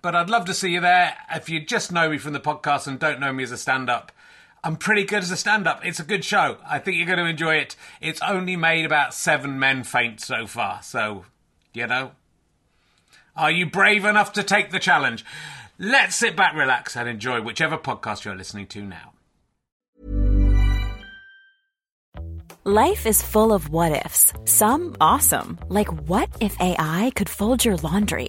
But I'd love to see you there. If you just know me from the podcast and don't know me as a stand up, I'm pretty good as a stand up. It's a good show. I think you're going to enjoy it. It's only made about seven men faint so far. So, you know, are you brave enough to take the challenge? Let's sit back, relax, and enjoy whichever podcast you're listening to now. Life is full of what ifs. Some awesome, like what if AI could fold your laundry?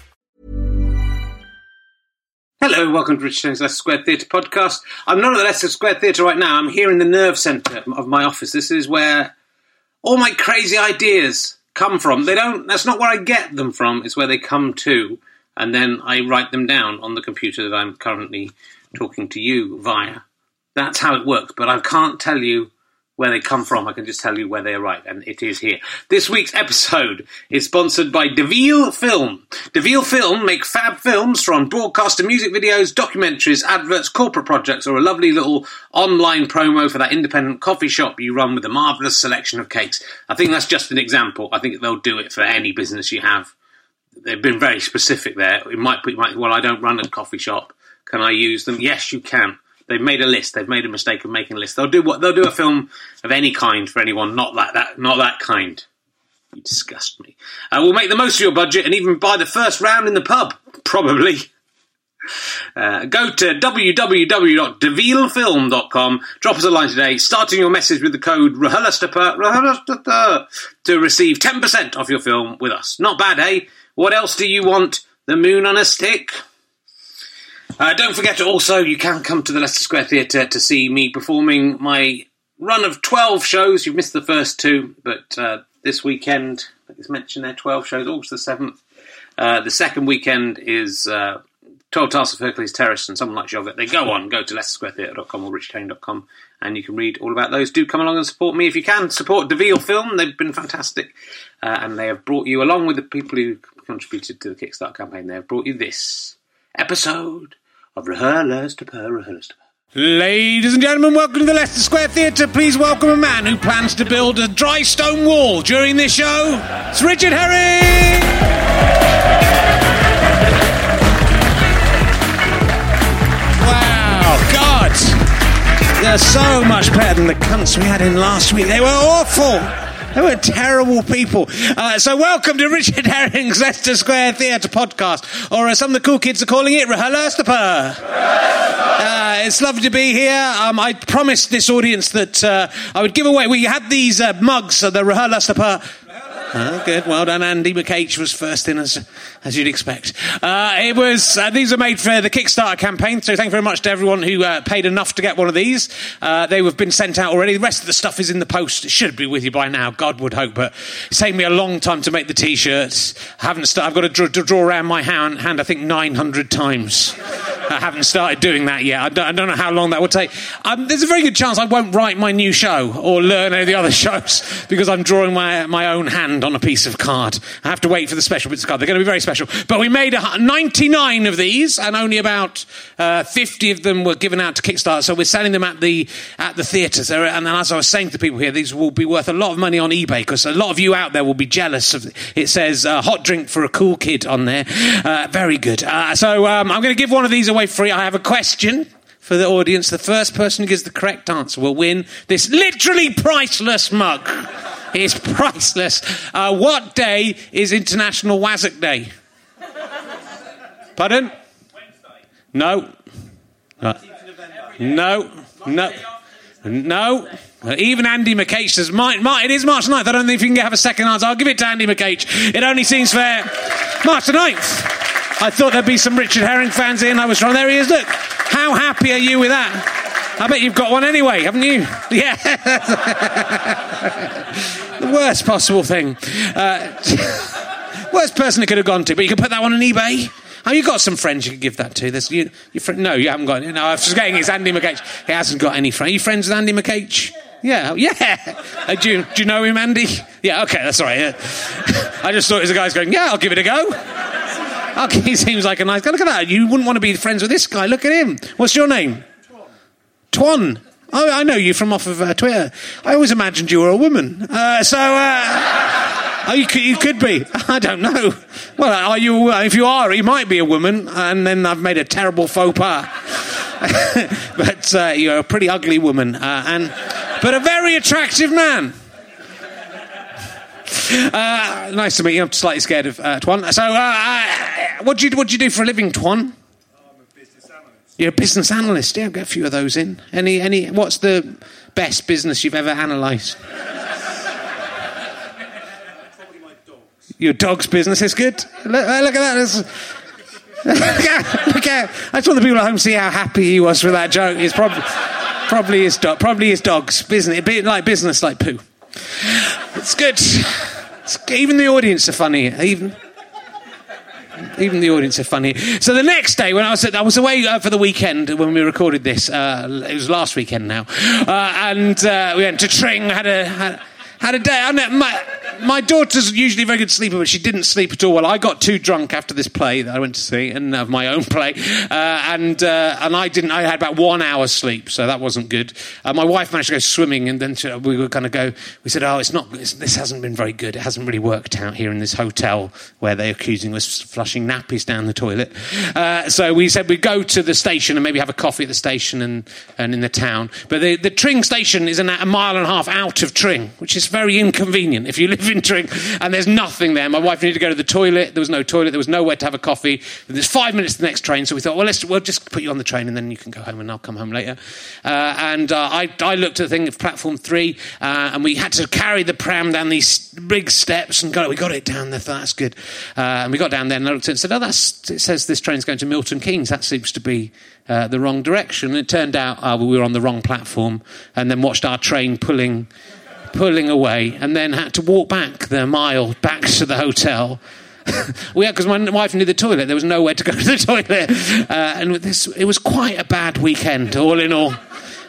Hello, welcome to Richard Herring's Leicester Square Theatre podcast. I'm not at the Leicester Square Theatre right now. I'm here in the nerve centre of my office. This is where all my crazy ideas come from. They don't. That's not where I get them from. It's where they come to, and then I write them down on the computer that I'm currently talking to you via. That's how it works. But I can't tell you where they come from. I can just tell you where they arrive, and it is here. This week's episode is sponsored by DeVille Film. DeVille Film make fab films from broadcast to music videos, documentaries, adverts, corporate projects, or a lovely little online promo for that independent coffee shop you run with a marvellous selection of cakes. I think that's just an example. I think they'll do it for any business you have. They've been very specific there. It might be, well, I don't run a coffee shop. Can I use them? Yes, you can. They've made a list. They've made a mistake of making a list. They'll do what they'll do a film of any kind for anyone. Not that that not that kind. You disgust me. Uh, we'll make the most of your budget and even buy the first round in the pub. Probably. Uh, go to www.devillefilm.com, drop us a line today, starting your message with the code RHLSTP to receive 10% off your film with us. Not bad, eh? What else do you want? The moon on a stick? Uh, don't forget to also, you can come to the Leicester Square Theatre to see me performing my run of 12 shows. You've missed the first two, but uh, this weekend, it's mentioned there, 12 shows, August the 7th. Uh, the second weekend is uh, 12 Tasks of Hercules Terrace and something like Jovet. They go on, go to leicesterSquareTheatre.com or richkane.com and you can read all about those. Do come along and support me if you can. Support DeVille Film, they've been fantastic. Uh, and they have brought you, along with the people who contributed to the Kickstarter campaign, they have brought you this episode of Rehearsed to Per, Rehearsed. Ladies and gentlemen, welcome to the Leicester Square Theatre. Please welcome a man who plans to build a dry stone wall during this show. It's Richard Herring! They're so much better than the cunts we had in last week. They were awful! They were terrible people. Uh, so welcome to Richard Herring's Leicester Square Theatre podcast, or as some of the cool kids are calling it, Rehearsed uh, it's lovely to be here. Um, I promised this audience that uh, I would give away. We had these uh, mugs, the Rehearsed Oh, good. Well done. Andy McH was first in, as as you'd expect. Uh, it was. Uh, these are made for the Kickstarter campaign. So thank you very much to everyone who uh, paid enough to get one of these. Uh, they have been sent out already. The rest of the stuff is in the post. It should be with you by now. God would hope, but it's taken me a long time to make the t-shirts. I haven't. St- I've got to draw, draw around my hand, hand. I think nine hundred times. I haven't started doing that yet. I don't, I don't know how long that will take. Um, there's a very good chance I won't write my new show or learn any of the other shows because I'm drawing my my own hand on a piece of card. I have to wait for the special bits of card. They're going to be very special. But we made a, 99 of these, and only about uh, 50 of them were given out to Kickstarter. So we're selling them at the at the theatres. And as I was saying to people here, these will be worth a lot of money on eBay because a lot of you out there will be jealous of. It says uh, "hot drink for a cool kid" on there. Uh, very good. Uh, so um, I'm going to give one of these away free. I have a question for the audience. The first person who gives the correct answer will win this literally priceless mug. It's priceless. Uh, what day is International Wazzock Day? Pardon? Wednesday. No. Uh, no. No. No. Even Andy McH says, March, March, it is March 9th. I don't think if you can have a second answer. I'll give it to Andy McH. It only seems fair. March the 9th. I thought there'd be some Richard Herring fans in. I was wrong. There he is. Look. How happy are you with that? I bet you've got one anyway, haven't you? Yeah. the worst possible thing. Uh, worst person it could have gone to, but you can put that one on eBay. Oh, you got some friends you could give that to. There's, you, your friend, no, you haven't got. Any. No, I was forgetting it's Andy McH. He hasn't got any friends. Are you friends with Andy McH? Yeah, yeah. Uh, do, you, do you know him, Andy? Yeah, okay, that's all right. Yeah. I just thought it was a guy's going, yeah, I'll give it a go. Okay, he seems like a nice guy. Look at that. You wouldn't want to be friends with this guy. Look at him. What's your name? Twan. Twan. Oh, I know you from off of uh, Twitter. I always imagined you were a woman. Uh, so, uh, oh, you could, you could be. I don't know. Well, are you? If you are, you might be a woman, and then I've made a terrible faux pas. but uh, you're a pretty ugly woman, uh, and but a very attractive man. Uh, nice to meet you. I'm slightly scared of uh, Twan. So, uh, uh, what do you what do you do for a living, Twan? Oh, I'm a business analyst. You're a business analyst. Yeah, I'll get a few of those in. Any, any? What's the best business you've ever analysed? Probably my dogs. Your dog's business is good. Look, uh, look at that. That's, look at, I just want the people at home to see how happy he was with that joke. It's probably, probably his dog, probably his dog's business, a bit like business, like poo. It's good. Even the audience are funny. Even even the audience are funny. So the next day, when I was I was away uh, for the weekend when we recorded this. Uh, it was last weekend now, uh, and uh, we went to Tring. Had a had a day. I know, my, my daughter's usually a very good sleeper, but she didn't sleep at all. Well, I got too drunk after this play that I went to see, and of my own play, uh, and uh, and I didn't. I had about one hour's sleep, so that wasn't good. Uh, my wife managed to go swimming, and then she, we were going to go. We said, "Oh, it's not. It's, this hasn't been very good. It hasn't really worked out here in this hotel where they're accusing us of flushing nappies down the toilet." Uh, so we said we'd go to the station and maybe have a coffee at the station and and in the town. But the the Tring station is a mile and a half out of Tring, which is very inconvenient if you live in Tring and there's nothing there. My wife needed to go to the toilet. There was no toilet. There was nowhere to have a coffee. There's five minutes to the next train. So we thought, well, let's we'll just put you on the train and then you can go home and I'll come home later. Uh, and uh, I, I looked at the thing of platform three uh, and we had to carry the pram down these big steps and got, it. we got it down there. That's good. Uh, and we got down there and I looked at it and said, oh, that's, it says this train's going to Milton Keynes. That seems to be uh, the wrong direction. And it turned out uh, we were on the wrong platform and then watched our train pulling pulling away, and then had to walk back the mile back to the hotel. we had because my wife needed the toilet. There was nowhere to go to the toilet, uh, and this it was quite a bad weekend, all in all.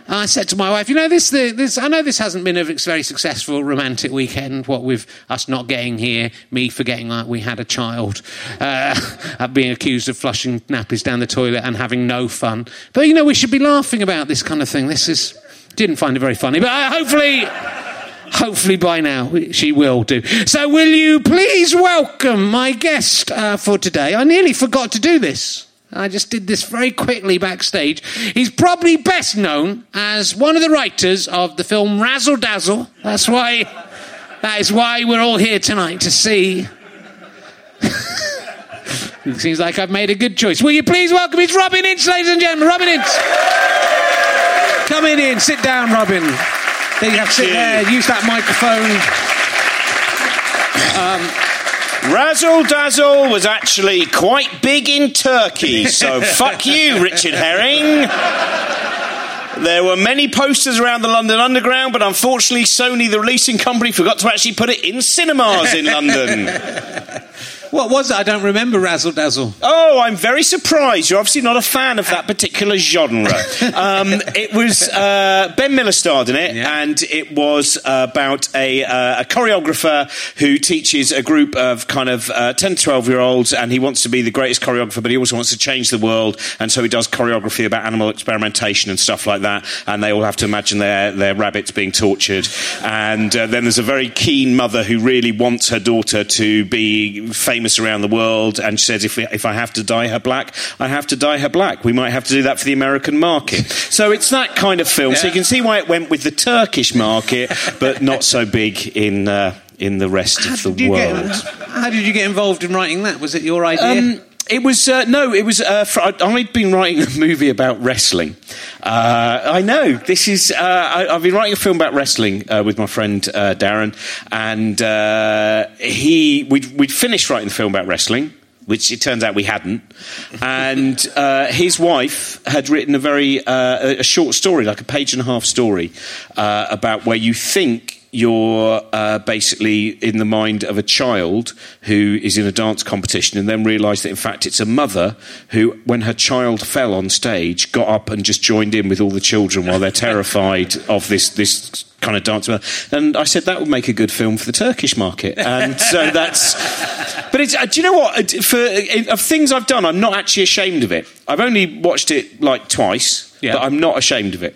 I said to my wife, you know, this, this, I know this hasn't been a very successful romantic weekend, what with us not getting here, me forgetting that we had a child, uh, being accused of flushing nappies down the toilet and having no fun. But, you know, we should be laughing about this kind of thing. This is, didn't find it very funny, but uh, hopefully, Hopefully by now she will do. So will you please welcome my guest uh, for today? I nearly forgot to do this. I just did this very quickly backstage. He's probably best known as one of the writers of the film Razzle Dazzle. That's why, that is why we're all here tonight to see. it seems like I've made a good choice. Will you please welcome? It's Robin Ince, ladies and gentlemen. Robin Ince. Come in, in. Sit down, Robin. There you have to sit there, use that microphone. Um, Razzle Dazzle was actually quite big in Turkey, so fuck you, Richard Herring. There were many posters around the London Underground, but unfortunately, Sony, the releasing company, forgot to actually put it in cinemas in London. What was it? I don't remember Razzle Dazzle. Oh, I'm very surprised. You're obviously not a fan of that particular genre. Um, it was uh, Ben Miller starred in it, Yeah. and it was about a, uh, a choreographer who teaches a group of kind of uh, 10 to 12 year olds, and he wants to be the greatest choreographer, but he also wants to change the world, and so he does choreography about animal experimentation and stuff like that, and they all have to imagine their, their rabbits being tortured. And uh, then there's a very keen mother who really wants her daughter to be famous around the world, and she says, if, if I have to dye her black, I have to dye her black. We might have to do that for the American market. so it's that kind of film. So you can see why it went with the Turkish market, but not so big in. Uh, in the rest How of the world. get, how did you get involved in writing that? Was it your idea? Um, it was uh, no, it was. Uh, I- I'd been writing a movie about wrestling. Uh, I know this is. Uh, I, I've been writing a film about wrestling uh, with my friend uh, Darren, and he we'd, we'd finished writing the film about wrestling. Which it turns out we hadn't, and his wife had written a very a- short story, like a page and a half story, about where you think you're uh, basically in the mind of a child who is in a dance competition and then realise that in fact it's a mother who, when her child fell on stage, got up and just joined in with all the children while they're terrified of this, this kind of dance. And I said that would make a good film for the Turkish market. And so that's. But it's, uh, do you know what? Uh, For uh, of things I've done, I'm not actually ashamed of it. I've only watched it like twice, Yeah. but I'm not ashamed of it.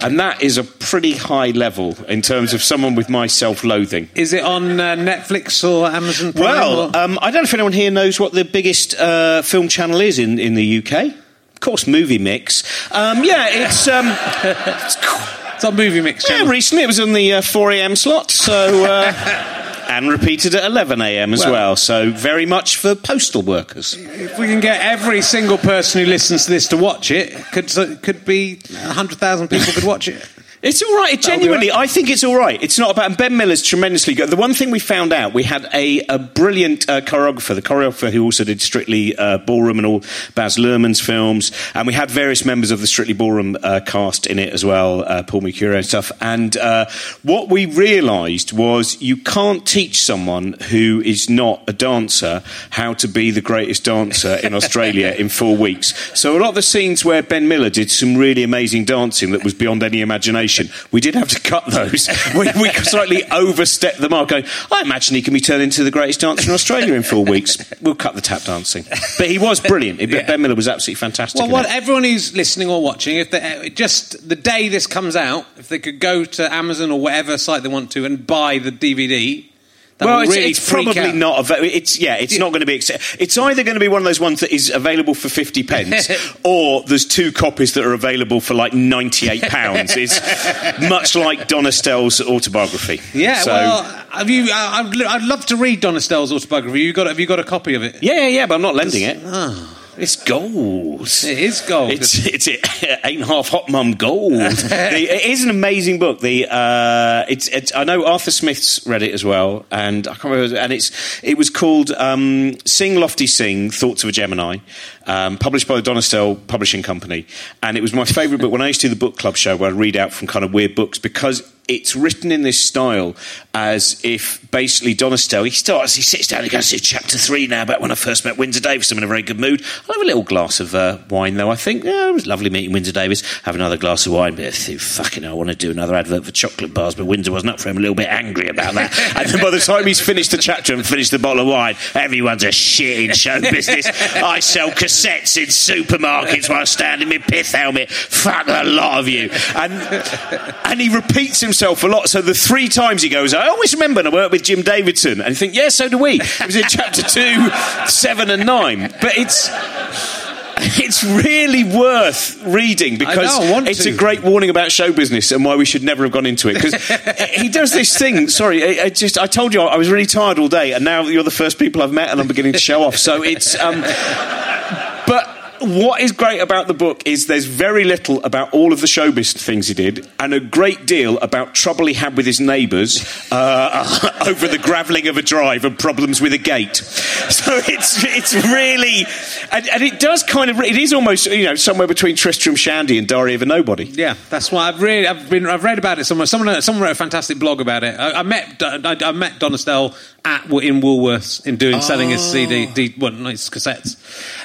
And that is a pretty high level in terms of someone with my self-loathing. Is it on uh, Netflix or Amazon Prime? Well, um, I don't know if anyone here knows what the biggest uh, film channel is in, in the UK. Of course, Movie Mix. Um, yeah, it's. Um, it's on Movie Mix yeah, recently it was on the uh, 4 a.m. slot, so. And repeated at 11 a.m. as Well- well, so very much for postal workers. If we can get every single person who listens to this to watch it, could could be hundred thousand people could watch it. It's all right. It genuinely, right. I think it's all right. It's not about. And Ben Miller's tremendously good. The one thing we found out, we had a, a brilliant uh, choreographer, the choreographer who also did Strictly uh, Ballroom and all Baz Luhrmann's films, and we had various members of the Strictly Ballroom uh, cast in it as well, uh, Paul Mercurio and stuff. And uh, what we realised was you can't teach someone who is not a dancer how to be the greatest dancer in Australia in four weeks. So a lot of the scenes where Ben Miller did some really amazing dancing that was beyond any imagination, we did have to cut those. we, we slightly overstepped the mark. Going, I imagine he can be turned into the greatest dancer in Australia in four weeks. We'll cut the tap dancing, but he was brilliant. Ben Miller was absolutely fantastic. Well, what everyone who's listening or watching, if they just the day this comes out, if they could go to Amazon or whatever site they want to and buy the DVD, that well, it's, really it's probably out. not. Ava- it's yeah, it's not going to be. Ex- it's either going to be one of those ones that is available for fifty pence, or there's two copies that are available for like ninety eight pounds. It's much like Don Estelle's autobiography. Yeah, So- well, have you? I- I'd, I'd love to read Don Estelle's autobiography. You got? Have you got a copy of it? yeah, yeah, yeah, but I'm not lending it. Ah. It's gold. It is gold. It's, it's it ain't half hot mum gold. The- it is an amazing book. The uh, it's, it's I know Arthur Smith's read it as well, and I can't remember. And it's it was called um, Sing Lofty Sing: Thoughts of a Gemini, um, published by the Don Publishing Company, and it was my favourite book when I used to do the book club show where I read out from kind of weird books because. It's written in this style as if basically Don Estelle, he starts, he sits down, he goes to chapter three now about when I first met Windsor Davies. I'm in a very good mood. I'll have a little glass of uh, wine though, I think. Yeah, it was lovely meeting Windsor Davies. Have another glass of wine, but fucking hell, I want to do another advert for chocolate bars, but Windsor wasn't up for him. A little bit angry about that. and then by the time he's finished the chapter and finished the bottle of wine, everyone's a shit in show business. I sell cassettes in supermarkets while standing in my pith helmet. Fuck a lot of you. And and he repeats himself a lot. So the three times he goes, I always remember when I worked with Jim Davidson. And you think, yeah, so do we. It was in chapter two, seven, and nine. But it's. It's really worth reading because know, I want it's to. a great warning about show business and why we should never have gone into it. Because he does this thing. Sorry, I, I just I told you I was really tired all day, and now you're the first people I've met, and I'm beginning to show off. So it's. Um, but what is great about the book is there's very little about all of the showbiz things he did, and a great deal about trouble he had with his neighbours uh, over the gravelling of a drive and problems with a gate. So it's it's really, and, and it does kind of it is almost you know somewhere between Tristram Shandy and Diary of a Nobody. Yeah, that's why I've really I've been I've read about it somewhere. Someone someone wrote a fantastic blog about it. I, I met I, I met Don Estelle at in Woolworths in doing selling his CD, D, well, his cassettes.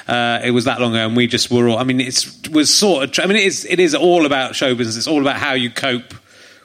Uh, it was that long ago, and we just were all. I mean, it was sort of. I mean, it is it is all about show business. It's all about how you cope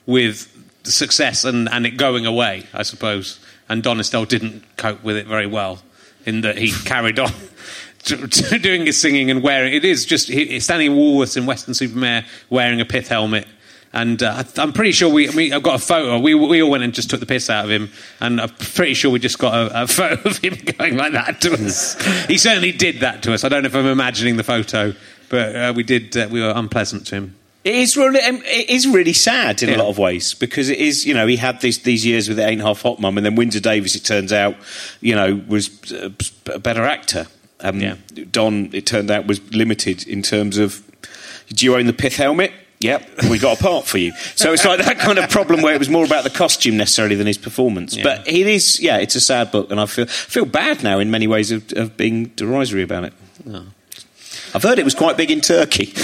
with success and and it going away, I suppose. And Don Estelle didn't cope with it very well, in that he carried on. to- to Doing his singing and wearing it is just he, standing in Woolworths in Weston-super-Mare wearing a pith helmet and uh, I- I'm pretty sure we, we I've got a photo. We we all went and just took the piss out of him, and I'm pretty sure we just got a, a photo of him going like that to us. he certainly did that to us. I don't know if I'm imagining the photo, but uh, we did. Uh, we were unpleasant to him. It is really, um, it is really sad in Yeah. a lot of ways because it is, you know, he had these these years with it ain't half hot mum, and then Windsor Davies, it turns out, you know, was uh, a better actor. Um, Yeah. Don, it turned out, was limited in terms of, do you own the pith helmet? Yep, we got a part for you. So it's like that kind of problem where it was more about the costume necessarily than his performance. Yeah. But it is, yeah, it's a sad book, and I feel feel bad now in many ways of, of being derisory about it. I've heard it was quite big in Turkey.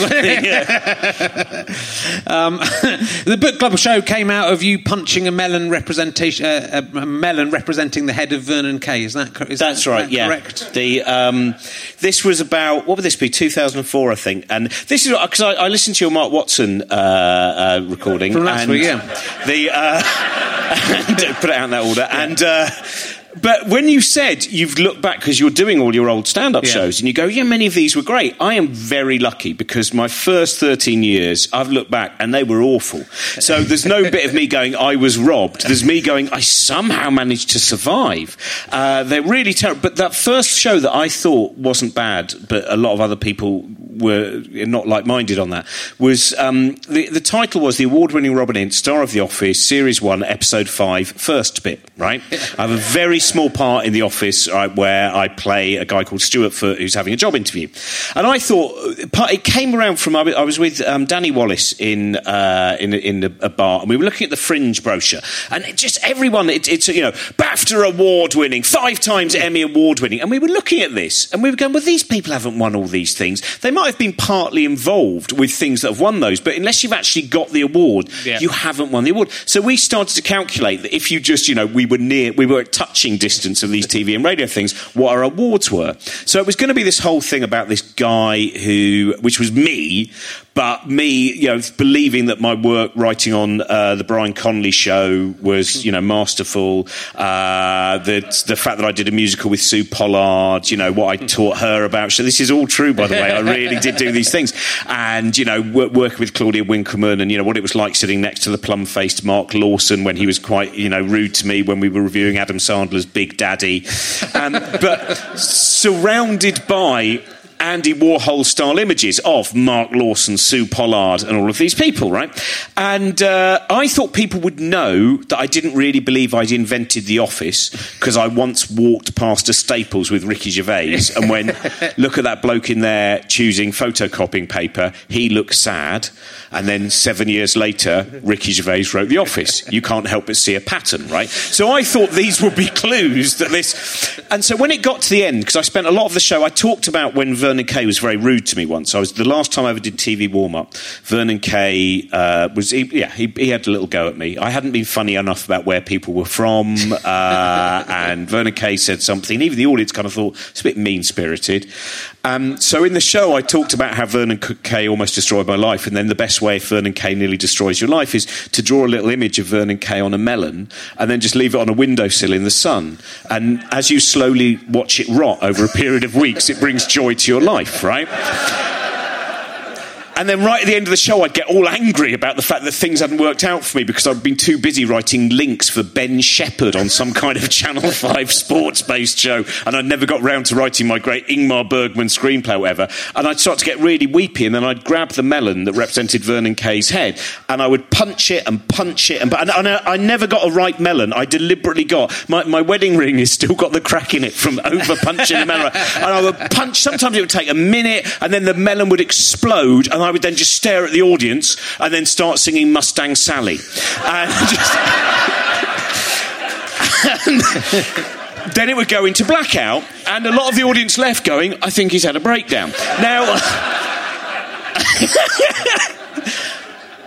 Um, the book club show came out of you punching a melon representation, uh, a melon representing the head of Vernon Kay. Is that cor- That's that, right. that yeah. correct? The um, this was about what would this be? 2004, I think. And this is because I, I listened to your Mark Watson uh, uh, recording From last and week, yeah. The uh, and, put it out in that order and. But when you said you've looked back because you're doing all your old stand-up Yeah. shows and you go, yeah, many of these were great. I am very lucky because my first 13 years, I've looked back and they were awful. So there's no bit of me going, I was robbed. There's me going, I somehow managed to survive. Uh, they're really terrible. But that first show that I thought wasn't bad, but a lot of other people were not like-minded on that, was um, the, the title was the award-winning Robin Ince, star of The Office, Series 1, Episode 5, first bit, right? I have a very small part in The Office right, where I play a guy called Stuart Foote who's having a job interview. And I thought, uh, it came around from, I was- with um, Danny Wallace in, uh, in, in a, a bar, and we were looking at the Fringe brochure, and it just everyone, it, it's, you know, BAFTA award-winning, five times Emmy award-winning, and we were looking at this, and we were going, well, these people haven't won all these things. They might have been partly involved with things that have won those, but unless you've actually got the award, Yeah. you haven't won the award. So we started to calculate that if you just, you know, we were near, we were at touching distance of these TV and radio things, what our awards were. So it was going to be this whole thing about this guy who, which was me, but me, you know, believing that my work writing on uh, the Brian Conley show was, you know, masterful. Uh, the the fact that I did a musical with Sue Pollard, you know, what I taught her about. So this is all true, by the way. I really did do these things, and you know, wo- working with Claudia Winkleman, and you know what it was like sitting next to the plum-faced Mark Lawson when he was quite, you know, rude to me when we were reviewing Adam Sandler's Big Daddy, um, but surrounded by Andy Warhol style images of Mark Lawson, Sue Pollard, and all of these people, right? And uh, I thought people would know that I didn't really believe I'd invented The Office because I once walked past a Staples with Ricky Gervais and went, look at that bloke in there choosing photocopying paper. He looks sad. And then seven years later, Ricky Gervais wrote The Office. You can't help but see a pattern, right? So I thought these would be clues that this. And so when it got to the end, because I spent a lot of the show, I talked about when Vernon Kay was very rude to me once. I was the last time I ever did TV warm up. Vernon Kay uh, was, he, yeah, he, he had a little go at me. I hadn't been funny enough about where people were from, uh, and Vernon Kay said something. Even the audience kind of thought it's a bit mean spirited. Um, so in the show, I talked about how Vernon Kay almost destroyed my life, and then the best way if Vernon Kay nearly destroys your life is to draw a little image of Vernon Kay on a melon, and then just leave it on a windowsill in the sun. And as you slowly watch it rot over a period of weeks, it brings joy to your life, right? And then right at the end of the show, I'd get all angry about the fact that things hadn't worked out for me because I'd been too busy writing links for Ben Shepherd on some kind of Channel 5 sports based show. And I'd never got round to writing my great Ingmar Bergman screenplay whatever. And I'd start to get really weepy. And then I'd grab the melon that represented Vernon Kay's head and I would punch it and punch it. And, and, and I, I never got a right melon. I deliberately got my, my wedding ring has still got the crack in it from over punching the melon. And I would punch, sometimes it would take a minute and then the melon would explode and I would then just stare at the audience and then start singing Mustang Sally. And just. and then it would go into blackout, and a lot of the audience left going, I think he's had a breakdown. Now.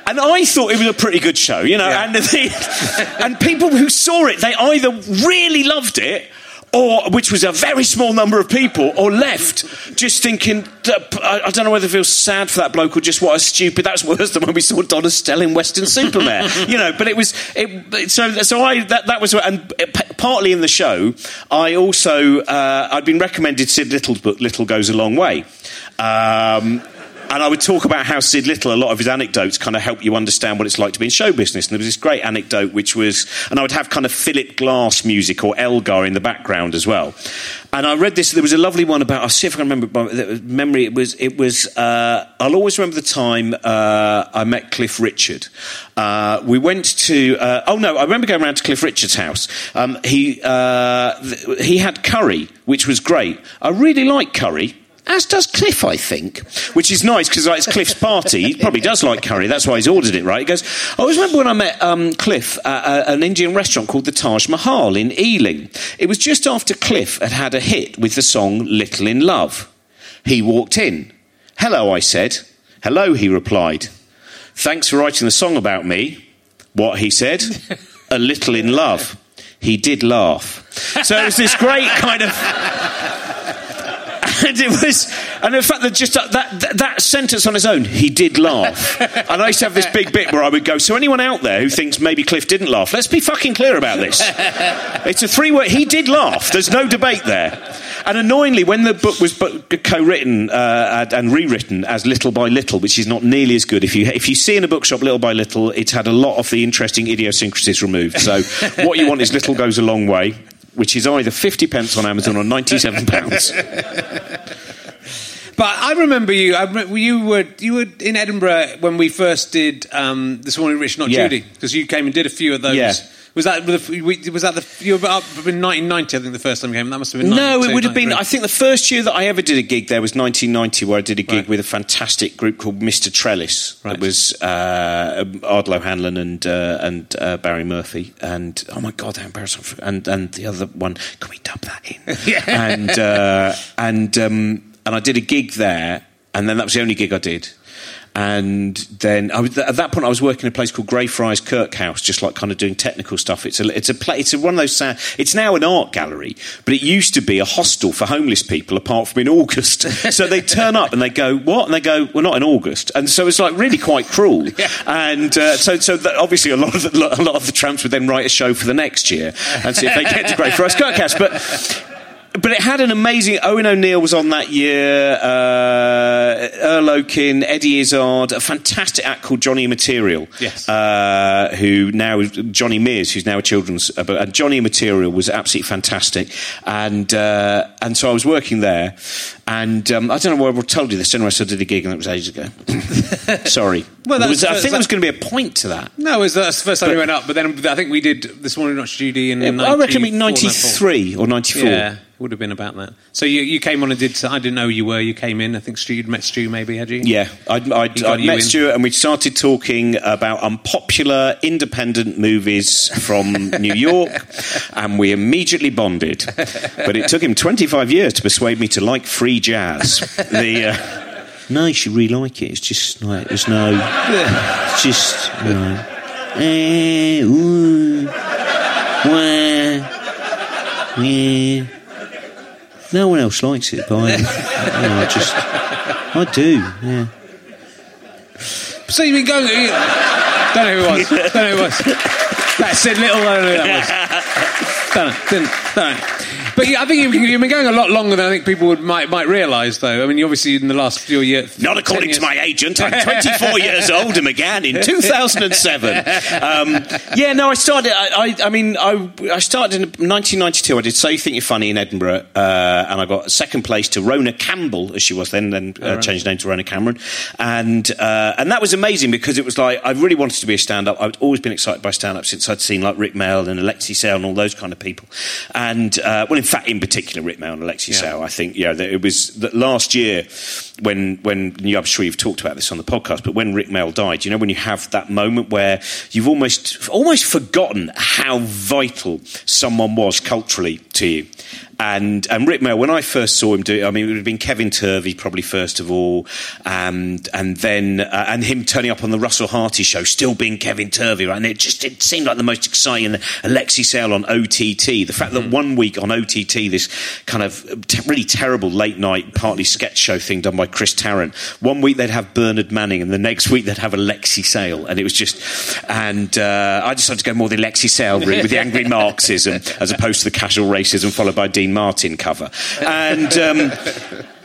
And I thought it was a pretty good show, you know. Yeah. And, the, and people who saw it, they either really loved it, or which was a very small number of people, or left just thinking, I I don't know whether it feels sad for that bloke or just what a stupid. That's worse than when we saw Don Estelle in Weston-super-Mare, you know. But it was it, so so I that that was and partly in the show, I also uh, I'd been recommended Sid Little's book Little Goes a Long Way. Um, and I would talk about how Sid Little, a lot of his anecdotes kind of help you understand what it's like to be in show business. And there was this great anecdote, which was, and I would have kind of Philip Glass music or Elgar in the background as well. And I read this. There was a lovely one about. I'll see if I can remember memory. It was. It was. Uh, I'll always remember the time uh, I met Cliff Richard. Uh, we went to. Uh, oh no, I remember going around to Cliff Richard's house. Um, he uh, th- he had curry, which was great. I really like curry. As does Cliff, I think, which is nice because like, it's Cliff's party. He probably does like curry. That's why he's ordered it, right? He goes, I always remember when I met um, Cliff at an Indian restaurant called the Taj Mahal in Ealing. It was just after Cliff had had a hit with the song Little in Love. He walked in. Hello, I said. Hello, he replied. Thanks for writing the song about me. What, he said? a little in love. He did laugh. So it was this great kind of and it was, and in fact, that just that, that that sentence on its own, he did laugh. and I used to have this big bit where I would go, so anyone out there who thinks maybe Cliff didn't laugh, let's be fucking clear about this. it's a three word. He did laugh. There's no debate there. And annoyingly, when the book was co-written uh, and rewritten as Little by Little, which is not nearly as good, if you if you see in a bookshop Little by Little, it's had a lot of the interesting idiosyncrasies removed. So what you want is Little goes a long way. Which is either 50 pence on Amazon or 97 pounds. But I remember you. I you were you were in Edinburgh when we first did um, this morning, Rich, not Yeah. Judy, because you came and did a few of those. Yeah. Was that the, was that the you were up in 1990? I think the first time you came. That must have been No, it would have been. I think the first year that I ever did a gig there was 1990, where I did a gig with a fantastic group called Mr. Trellis. Right. It was uh, Ardal O'Hanlon and uh, and uh, Barry Murphy, and oh my god, how embarrassing! And and the other one, can we dub that in? Yeah. And uh, and um, and I did a gig there, and then that was the only gig I did. And then I was, at that point, I was working in a place called Greyfriars Kirkhouse, just like kind of doing technical stuff. It's a, it's a play, it's a, one of those. It's now an art gallery, but it used to be a hostel for homeless people, apart from in August. so they turn up and they go, "What?" And they go, "We're not in August." And so it's like really quite cruel. And uh, so, so obviously, a lot of the, a lot of the tramps would then write a show for the next year and see if they get to Greyfriars Kirkhouse, but but it had an amazing. Owen O'Neill was on that year. Uh, Earl Okin, Eddie Izzard, a fantastic act called Johnny Material. Yes. Uh, who now is Johnny Mears, who's now a children's. Uh, but- and Johnny Material was absolutely fantastic. And uh, and so I was working there, and um, I don't know why I told you this. Anyway, so I did a gig, and that was ages ago. Sorry. Well, was- I think there was going to be a point to that. No, it was that's the first time we went up. But then I think we did this morning, not Judy, in I reckon be 94, 93 or 94. Yeah, it would have been about that. So you, you came on and did. I didn't know who you were. You came in. I think Stu, you'd met Stu, maybe had you? Yeah, I'd, I'd, I'd you met in. Stuart and we started talking about unpopular independent movies from New York, and we immediately bonded. But it took him 25 years to persuade me to like free jazz. The, uh, no, you should really like it. It's just like, there's no. It's just, you know. Eh, ooh, wah, yeah. No one else likes it, but I, know, I just. I do, yeah. So you've been going. You, don't know who it was. Don't know who it was. That said little. I don't know who that was. Don't know. Didn't. Don't know. But yeah, I think you've, you've been going a lot longer than I think people would, might might realise, though. I mean, you obviously in the last few years. Not according to my agent. I'm 24 years old and began in 2007. Um, yeah, no, I started. I, I, I mean, I, I started in 1992. I did So You Think You're Funny in Edinburgh, uh, and I got second place to Rona Campbell, as she was then, then uh, changed name to Rhona Cameron, and uh, and that was amazing because it was like I really wanted to be a stand-up. I'd always been excited by stand-up since I'd seen like Rik Mayall and Alexei Sayle and all those kind of people, and uh, well, in fact, in particular, Rik Mayall and Alexei Yeah. Sayle. I think yeah, that it was that last year when when you, I'm sure you've talked about this on the podcast, but when Rik Mayall died, you know when you have that moment where you've almost almost forgotten how vital someone was culturally to you. And and Rik Mayall, when I first saw him do it, I mean, it would have been Kevin Turvey probably first of all, and and then uh, and him turning up on the Russell Harty show, still being Kevin Turvey, right? And it just it seemed like the most exciting. Alexei Sayle on OTT, the fact that one week on OTT, this kind of really terrible late night partly sketch show thing done by Chris Tarrant. One week they'd have Bernard Manning, and the next week they'd have Alexei Sayle, and it was just. And uh, I decided to go more the Alexei Sayle route with the angry Marxism as opposed to the casual racism followed by Dean Martin cover. And. Um,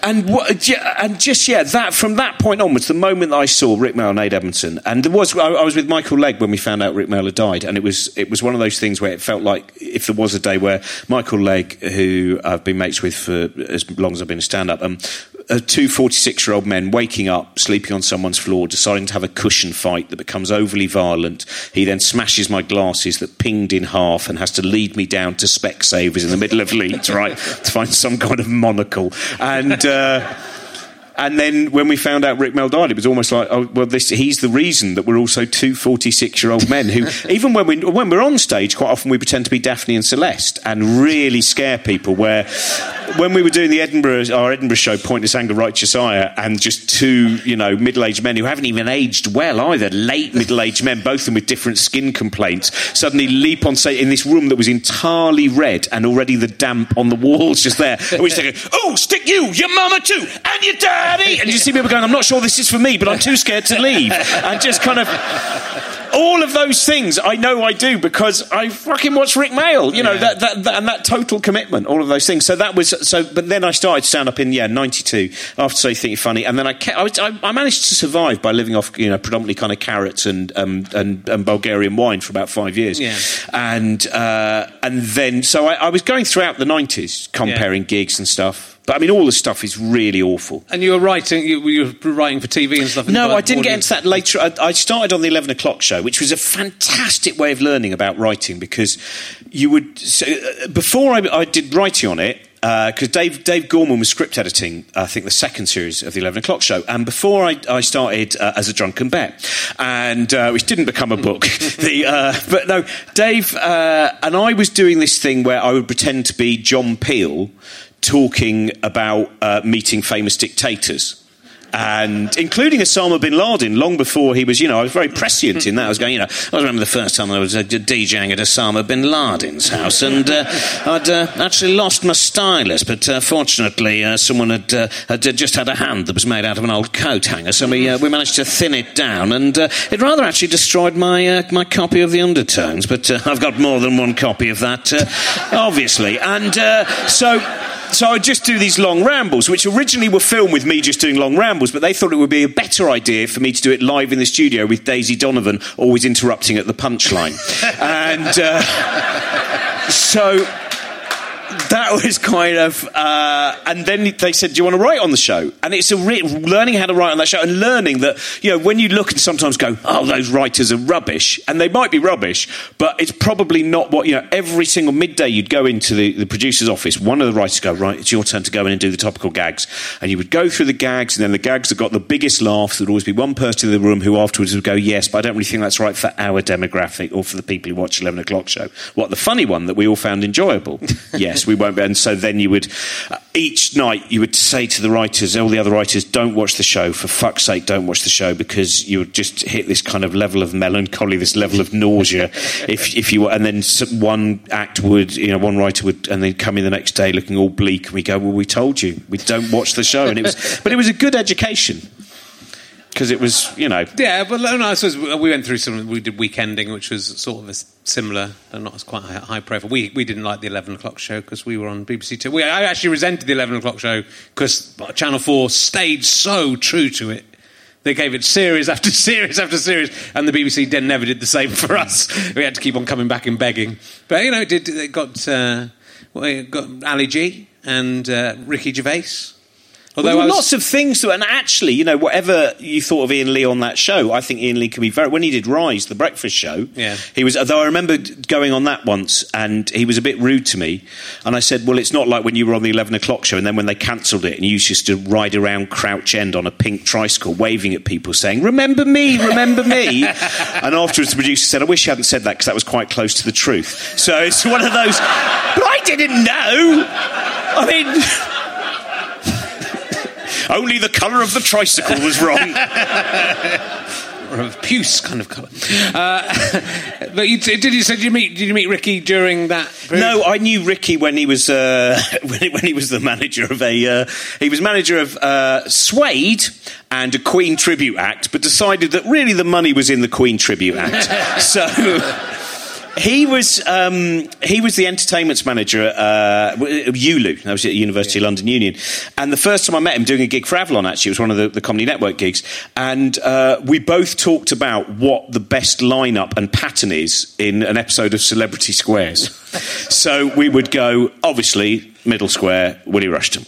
and what, and just yeah, that from that point onwards, the moment that I saw Rik Mayall and Ade Edmondson, and there was I, I was with Michael Legg when we found out Rik Mayall had died, and it was it was one of those things where it felt like if there was a day where Michael Legg, who I've been mates with for as long as I've been a stand-up, um, uh, two 46 year old men waking up, sleeping on someone's floor, deciding to have a cushion fight that becomes overly violent. He then smashes my glasses that pinged in half and has to lead me down to Specsavers in the middle of Leeds, right, to find some kind of monocle. And. Uh, and then when we found out Rik Mayall died, it was almost like, oh, well, this, he's the reason that we're also two 46 year old men who, even when, we, when we're on stage, quite often we pretend to be Daphne and Celeste and really scare people. Where when we were doing the Edinburgh, our Edinburgh show, Pointless Anger, Righteous Ire, and just two, you know, middle aged men who haven't even aged well either, late middle aged men, both of them with different skin complaints, suddenly leap on stage in this room that was entirely red and already the damp on the walls just there. And we're just thinking, oh, stick you, your mama too, and your daddy. And you see people going, I'm not sure this is for me, but I'm too scared to leave. And just kind of all of those things I know I do because I fucking watch Rik Mayall, you know, that, that, that, and that total commitment, all of those things. So that was, so, but then I started to stand up in, yeah, 92 after So You Think You're Funny. And then I, kept, I, was, I, I managed to survive by living off, you know, predominantly kind of carrots and, um, and, and Bulgarian wine for about five years. Yeah. And, uh, and then, so I, I was going throughout the 90s comparing gigs and stuff. But I mean, all the stuff is really awful. And you were writing, you, you were writing for TV and stuff. in No, I didn't get into that later. I, I started on the 11 o'clock show, which was a fantastic way of learning about writing because you would. So, uh, before I, I did writing on it, because Dave, Dave Gorman was script editing, I think, the second series of the 11 o'clock show. And before I, I started uh, as a drunken bet, and uh, which didn't become a book. the, uh, but no, Dave uh, and I was doing this thing where I would pretend to be John Peel talking about uh, meeting famous dictators. And including Osama bin Laden, long before he was, you know, I was very prescient in that. I was going, you know, I remember the first time I was uh, DJing at Osama bin Laden's house, and uh, I'd uh, actually lost my stylus, but uh, fortunately, uh, someone had, uh, had just had a hand that was made out of an old coat hanger, so we, we managed to thin it down, and it rather actually destroyed my my copy of the Undertones. But I've got more than one copy of that, obviously, and so. So I'd just do these long rambles, which originally were filmed with me just doing long rambles, but they thought it would be a better idea for me to do it live in the studio with Daisy Donovan always interrupting at the punchline. and uh, so that was kind of, uh, and then they said, "Do you want to write on the show?" And it's a re- learning how to write on that show, and learning that you know when you look and sometimes go, "Oh, those writers are rubbish," and they might be rubbish, but it's probably not what you know. Every single midday, you'd go into the, the producer's office. One of the writers go, "Right, it's your turn to go in and do the topical gags," and you would go through the gags, and then the gags that got the biggest laughs. There'd always be one person in the room who afterwards would go, "Yes, but I don't really think that's right for our demographic or for the people who watch eleven o'clock show." What the funny one that we all found enjoyable? yes, we won't. Be. And so then you would uh, each night you would say to the writers, all the other writers, "Don't watch the show for fuck's sake, don't watch the show because you would just hit this kind of level of melancholy, this level of nausea." if if you were and then one act would, you know, one writer would, and they'd come in the next day looking all bleak, and we go, "Well, we told you, we don't watch the show," and it was, but it was a good education. Because it was, you know. Yeah, but no, I suppose we went through some. We did weekending, which was sort of a similar, but not as quite high, profile. We we didn't like the eleven o'clock show because we were on BBC Two. We, I actually resented the eleven o'clock show because Channel Four stayed so true to it. They gave it series after series after series, and the BBC then never did the same for us. We had to keep on coming back and begging. But you know, it did it got uh, well, it got Ali G and uh, Ricky Gervais. Although I was- lots of things, to, and actually, you know, whatever you thought of Iain Lee on that show, I think Iain Lee can be very. When he did Rise, the breakfast show, Yeah. he was. Although I remember going on that once, and he was a bit rude to me, and I said, "Well, it's not like when you were on the eleven o'clock show, and then when they cancelled it, and you used to ride around Crouch End on a pink tricycle, waving at people, saying, "Remember me, remember me." and afterwards, the producer said, "I wish you hadn't said that because that was quite close to the truth." So it's one of those. But I didn't know. I mean. Only the colour of the tricycle was wrong. or a puce kind of colour. Uh, but you, did you say did you meet did you meet Ricky during that? period? No, I knew Ricky when he was uh, when, he, when he was the manager of a uh, he was manager of uh, Suede and a Queen tribute act, but decided that really the money was in the Queen tribute act. so. He was um, he was the entertainments manager at uh, ULU. I was at University of London Union, and the first time I met him doing a gig for Avalon, actually, it was one of the, the Comedy Network gigs, and uh, we both talked about what the best lineup and pattern is in an episode of Celebrity Squares. so we would go, obviously, middle square, Willie Rushton.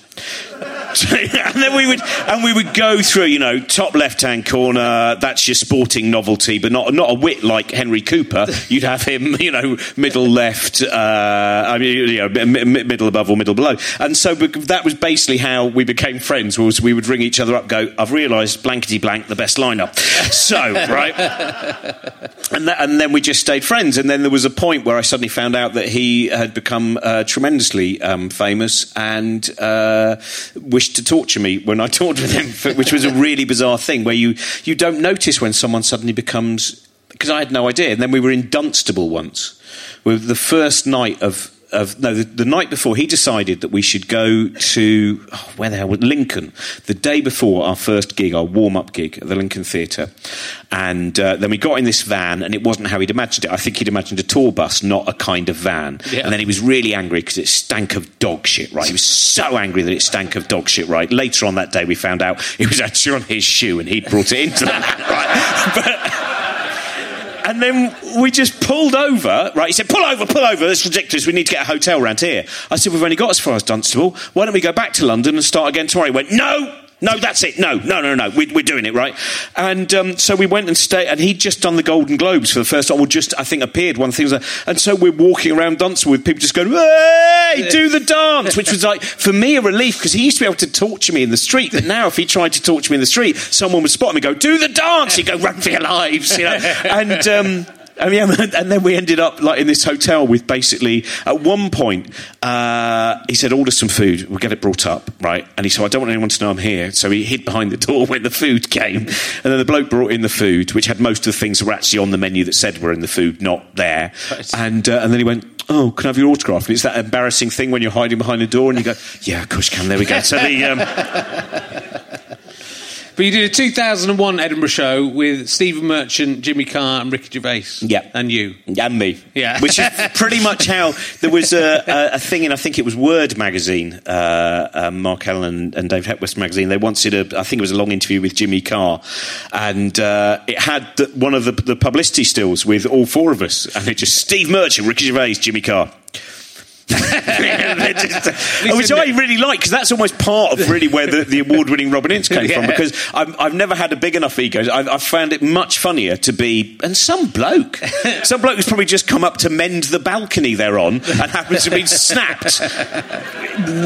and then we would and we would go through, you know, top left hand corner. That's your sporting novelty, but not not a wit like Henry Cooper. You'd have him, you know, middle left. Uh, I mean, you know, mi- mi- middle above or middle below. And so that was basically how we became friends. Was we would ring each other up, go, I've realised blankety blank the best lineup. So right, and that, and then we just stayed friends. And then there was a point where I suddenly found out that he had become uh, tremendously um, famous and uh, wished to torture me when I talked with him, which was a really bizarre thing where you you don't notice when someone suddenly becomes because I had no idea. And then we were in Dunstable once, with the first night of. Of, no, the, the night before, he decided that we should go to oh, where the hell was Lincoln. The day before our first gig, our warm-up gig at the Lincoln Theatre, and uh, then we got in this van, and it wasn't how he'd imagined it. I think he'd imagined a tour bus, not a kind of van. Yeah. And then he was really angry because it stank of dog shit. Right, he was so angry that it stank of dog shit. Right. Later on that day, we found out it was actually on his shoe, and he'd brought it into the van. Right, but. And then we just pulled over, right? He said, pull over, pull over, it's ridiculous, we need to get a hotel round here. I said, we've only got as far as Dunstable, why don't we go back to London and start again tomorrow? He went, no, no, that's it, no, no, no, no, we, we're doing it, right? And um, so we went and stayed, and he'd just done the Golden Globes for the first time, or just, I think, appeared, one thing was like, and so we're walking around Dunstable with people just going, hey, do the dance, which was like, for me, a relief, because he used to be able to torture me in the street, but now if he tried to torture me in the street, someone would spot him and go, do the dance, he'd go, run for your lives, you know, and... Um, I mean, and then we ended up like in this hotel with basically at one point uh, he said order some food. We'll get it brought up right? And he said I don't want anyone to know I'm here. So he hid behind the door when the food came. And then the bloke brought in the food which had most of the things that were actually on the menu that said were in the food not there. And uh, and then he went oh can I have your autograph? And it's that embarrassing thing when you're hiding behind a door and you go yeah of course you can. There we go. So the um, But you did a 2001 Edinburgh show with Stephen Merchant, Jimmy Carr, and Ricky Gervais. Yeah. and you. and me. Yeah. Which is pretty much how there was a, a, a thing in, I think it was Word magazine, uh, uh, Mark Ellen and, Dave Hepworth's magazine. They once did a, I think it was a long interview with Jimmy Carr, and uh, it had the, one of the, the publicity stills with all four of us, and it just Steve Merchant, Ricky Gervais, Jimmy Carr. Which I really like because that's almost part of really where the, the award-winning Robin Ince came from. Because I've, I've never had a big enough ego. I've, I've found it much funnier to be and some bloke, some bloke who's probably just come up to mend the balcony they're on and happens to be snapped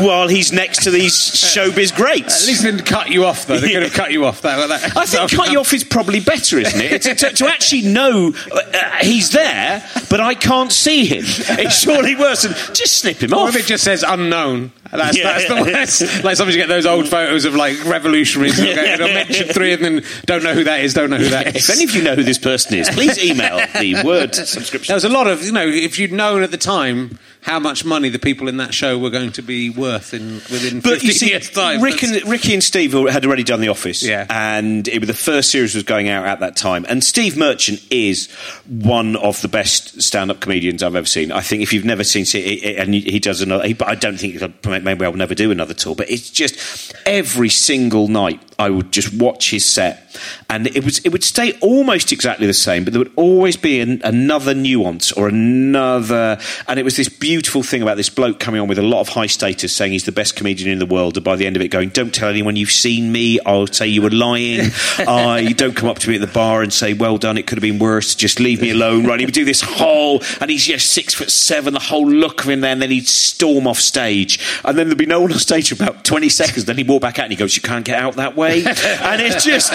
while he's next to these showbiz greats. At least they didn't cut you off, though. They could have cut you off. That, that, I think cut you off is probably better, isn't it? To, to, to actually know uh, he's there, but I can't see him. It's surely worse than just snip him Or off. if it just says unknown. That's, Yeah. that's the worst. Like sometimes you get those old photos of like revolutionaries. who go, They'll mention three of them. Don't know who that is. Don't know who that is. If any of you know who this person is, please email the word subscription. There was a lot of, you know, if you'd known at the time how much money the people in that show were going to be worth in within But 15 you see, years' time. Rick and, Ricky and Steve had already done The Office, Yeah. and it, was the first series was going out at that time. And Steve Merchant is one of the best stand-up comedians I've ever seen. I think if you've never seen it, and he he does another, he, but I don't think maybe I'll never do another tour. But it's just every single night I would just watch his set, and it was it would stay almost exactly the same, but there would always be an, another nuance or another, and it was this beautiful thing about this bloke coming on with a lot of high status, saying he's the best comedian in the world, and by the end of it, going, "Don't tell anyone you've seen me. I'll say you were lying. I don't come up to me at the bar and say, well done. It could have been worse. Just leave me alone." Right? He would do this whole, and he's just six foot seven, the whole look of him there, and then he'd storm off stage, and then there'd be no one on stage for about twenty seconds. Then he'd walk back out and he goes, "You can't get out that way," and it's just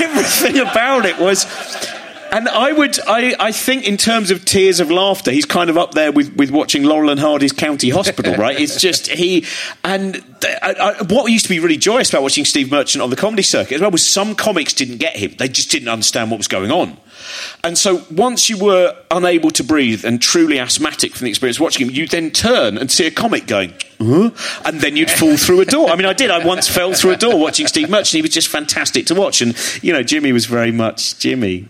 everything about it was. And I would, I, I think, in terms of tears of laughter, he's kind of up there with, with watching Laurel and Hardy's County Hospital, right? It's just he, and I, I, what used to be really joyous about watching Steve Merchant on the comedy circuit as well was some comics didn't get him; they just didn't understand what was going on. And so, once you were unable to breathe and truly asthmatic from the experience of watching him, you'd then turn and see a comic going, huh? and then you'd fall through a door. I mean, I did. I once fell through a door watching Steve Merchant. He was just fantastic to watch, and you know, Jimmy was very much Jimmy.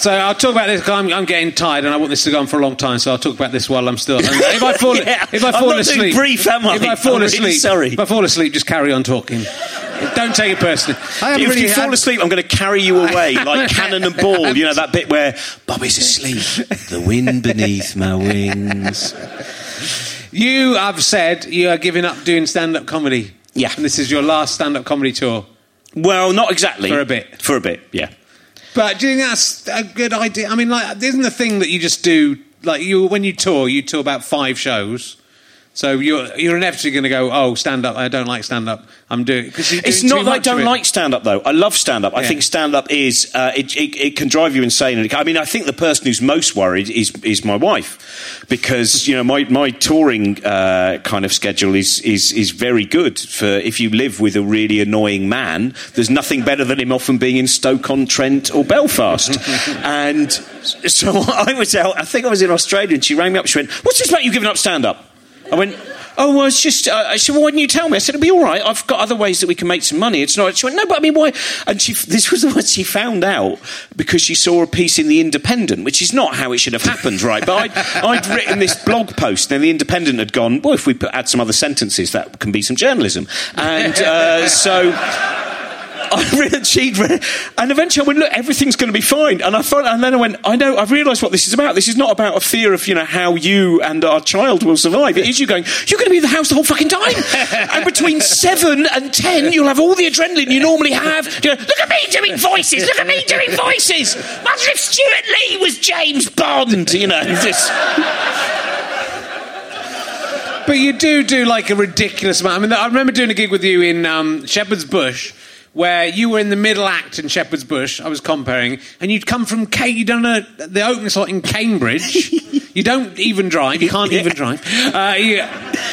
So I'll talk about this. 'cause I'm, I'm getting tired, and I want this to go on for a long time. So I'll talk about this while I'm still. And if I fall, Yeah, if I I'm fall not doing asleep, brief, am I? If I fall I'm really asleep, sorry. If I fall asleep, just carry on talking. Don't take it personally. I If really you fall had- asleep, I'm going to carry you away like cannon and ball. You know that bit where Bobby's asleep, the wind beneath my wings. You have said you are giving up doing stand-up comedy. Yeah. and this is your last stand-up comedy tour. Well, not exactly For a bit. For a bit, yeah. But do you think that's a good idea? I mean, like, isn't the thing that you just do like you when you tour, you tour about five shows. So you're you're inevitably going to go, oh, stand up. I don't like stand up. I'm doing because It's not that I don't like stand up, though. I love stand up. I Yeah. think stand up is, uh, it, it, it can drive you insane. And I mean, I think the person who's most worried is, is my wife because, you know, my, my touring uh, kind of schedule is, is, is very good for if you live with a really annoying man, there's nothing better than him often being in Stoke on Trent or Belfast. and so I was out, I think I was in Australia and she rang me up. She went, What's this about you giving up stand up? I went, oh, well, it's just, uh, I said, well, why didn't you tell me? I said, it'll be all right. I've got other ways that we can make some money. It's not, she went, no, but I mean, why? And she, this was the one she found out because she saw a piece in The Independent, which is not how it should have happened, right? But I'd, I'd written this blog post, and The Independent had gone, well, if we put, add some other sentences, that can be some journalism. And uh, so. I read, she'd and eventually I went, look, everything's going to be fine. And I thought, and then I went, I know, I've realised what this is about. This is not about a fear of, you know, how you and our child will survive. It is you going, you're going to be in the house the whole fucking time. and between seven and ten, you'll have all the adrenaline you normally have. You go, look at me doing voices. Look at me doing voices. Imagine if Stewart Lee was James Bond, you know. Just, But you do do like a ridiculous amount. I mean, I remember doing a gig with you in um, Shepherd's Bush. Where you were in the middle act in Shepherd's Bush, I was comparing, and you'd come from Cambridge. You'd done a, the opening slot in Cambridge. you don't even drive. You can't even drive. Uh, you,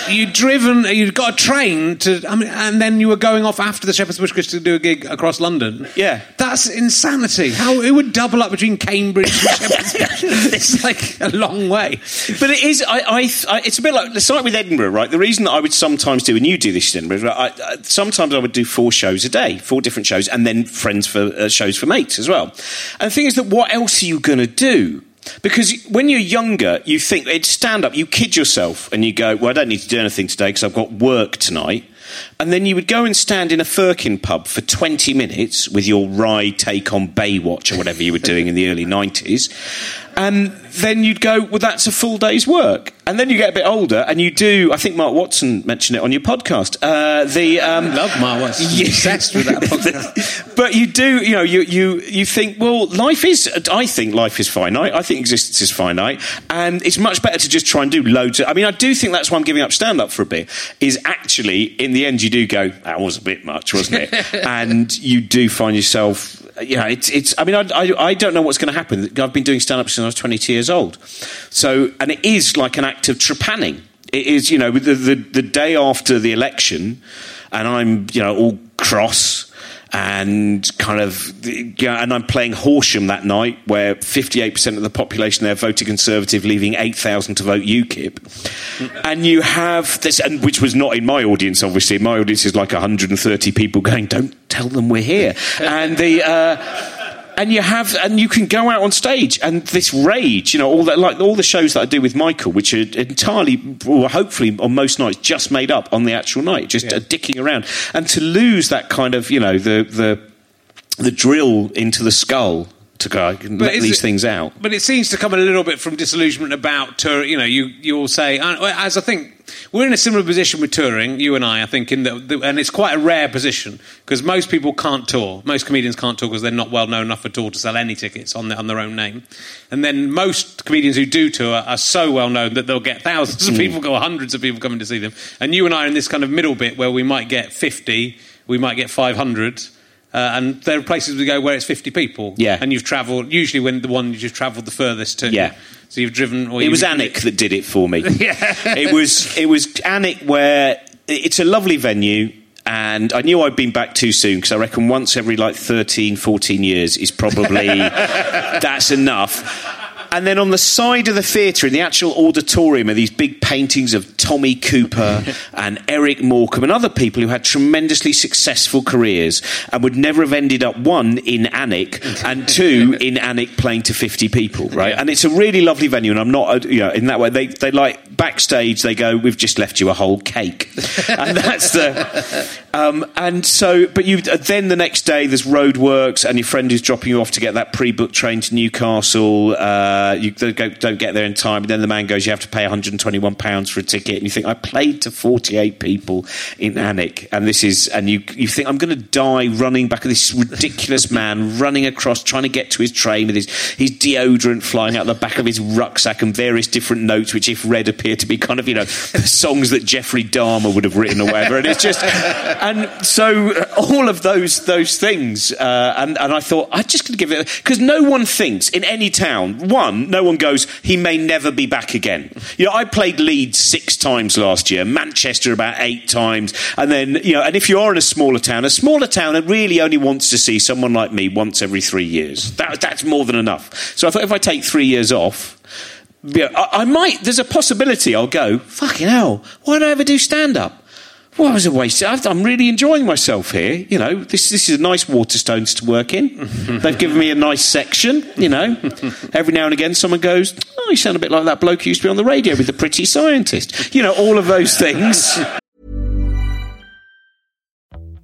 you'd driven. You'd got a train to. I mean, and then you were going off after the Shepherd's Bush to do a gig across London. Yeah. that's insanity. How it would double up between Cambridge and Shepherd's Bush? It's like a long way. But it is. I, I, I, it's a bit like it's like with Edinburgh, right? The reason that I would sometimes do, and you do this in Edinburgh, I, I, sometimes I would do four shows a day, four different shows, and then friends for uh, shows for mates as well. And the thing is that what else are you going to do? Because when you're younger, you think it's stand up, you kid yourself, and you go, "Well, I don't need to do anything today because I've got work tonight." And then you would go and stand in a Firkin pub for 20 minutes with your wry take on Baywatch or whatever you were doing in the early 90s. And then you'd go, well, that's a full day's work. And then you get a bit older and you do, I think Mark Watson mentioned it on your podcast. Uh, the, um, Love Mark Watson. Obsessed with that podcast. but you do, you know, you, you, you think, well, life is, I think life is finite. I think existence is finite. And it's much better to just try and do loads of, I mean, I do think that's why I'm giving up stand up for a bit, is actually, in the end, you do go, that was a bit much, wasn't it? and you do find yourself, yeah, it's, it's I mean, I, I, I don't know what's going to happen. I've been doing stand up since I was 22 years old. So, and it is like an act of trepanning. It is, you know, the, the, the day after the election, and I'm, you know, all cross and kind of, and I'm playing Horsham that night, where 58% of the population there voted Conservative, leaving 8,000 to vote UKIP. And you have this, and which was not in my audience, obviously. My audience is like 130 people going, "Don't tell them we're here," and the. Uh, and you have and you can go out on stage and this rage you know all that like all the shows that i do with michael which are entirely or hopefully on most nights just made up on the actual night just Yeah. uh, dicking around and to lose that kind of you know the the the drill into the skull to go and let these it- things out But it seems to come a little bit from disillusionment about tour. You know, you you'll say, uh, as I think we're in a similar position with touring. You and I, I think, in the, the and it's quite a rare position because most people can't tour. Most comedians can't tour because they're not well known enough at all to sell any tickets on their, on their own name. And then most comedians who do tour are so well known that they'll get thousands of people, go hundreds of people coming to see them. And you and I are in this kind of middle bit where we might get fifty, we might get five hundred. Uh, and there are places we go where it's 50 people. Yeah. And you've travelled, usually when the one you've travelled the furthest to. Yeah. So you've driven. Or it was Alnwick that did it for me. Yeah. it was it was Alnwick where it's a lovely venue. And I knew I'd been back too soon because I reckon once every like 13, 14 years is probably that's enough. And then on the side of the theatre, in the actual auditorium, are these big paintings of Tommy Cooper and Eric Morecambe and other people who had tremendously successful careers and would never have ended up one in Alnwick and two in Alnwick playing to 50 people, right? And it's a really lovely venue, and I'm not, uh, you know, in that way, they, they like backstage, they go, We've just left you a whole cake. and that's the. Um, and so, but you then the next day there's roadworks, and your friend who's dropping you off to get that pre-booked train to Newcastle. Uh, you don't, don't get there in time. And then the man goes, you have to pay 121 pounds for a ticket, and you think I played to 48 people in Alnwick, and this is, and you you think I'm going to die running back of this ridiculous man running across trying to get to his train with his his deodorant flying out the back of his rucksack and various different notes, which if read appear to be kind of you know the songs that Jeffrey Dahmer would have written or whatever. And it's just, and so uh, all of those those things, uh, and and I thought I'm just going to give it because no one thinks in any town. One, no one goes. He may never be back again. You know, I played Leeds six times last year, Manchester about eight times, and then you know, and if you are in a smaller town, a smaller town really only wants to see someone like me once every three years. That, that's more than enough. So I thought if I take three years off. Yeah, I, I might. There's a possibility I'll go. Fucking hell! Why don't I ever do stand up? Well, it was a waste. I'm really enjoying myself here. You know, this this is a nice Waterstones to work in. They've given me a nice section. You know, every now and again someone goes, "Oh, you sound a bit like that bloke who used to be on the radio with the pretty scientist." You know, all of those things.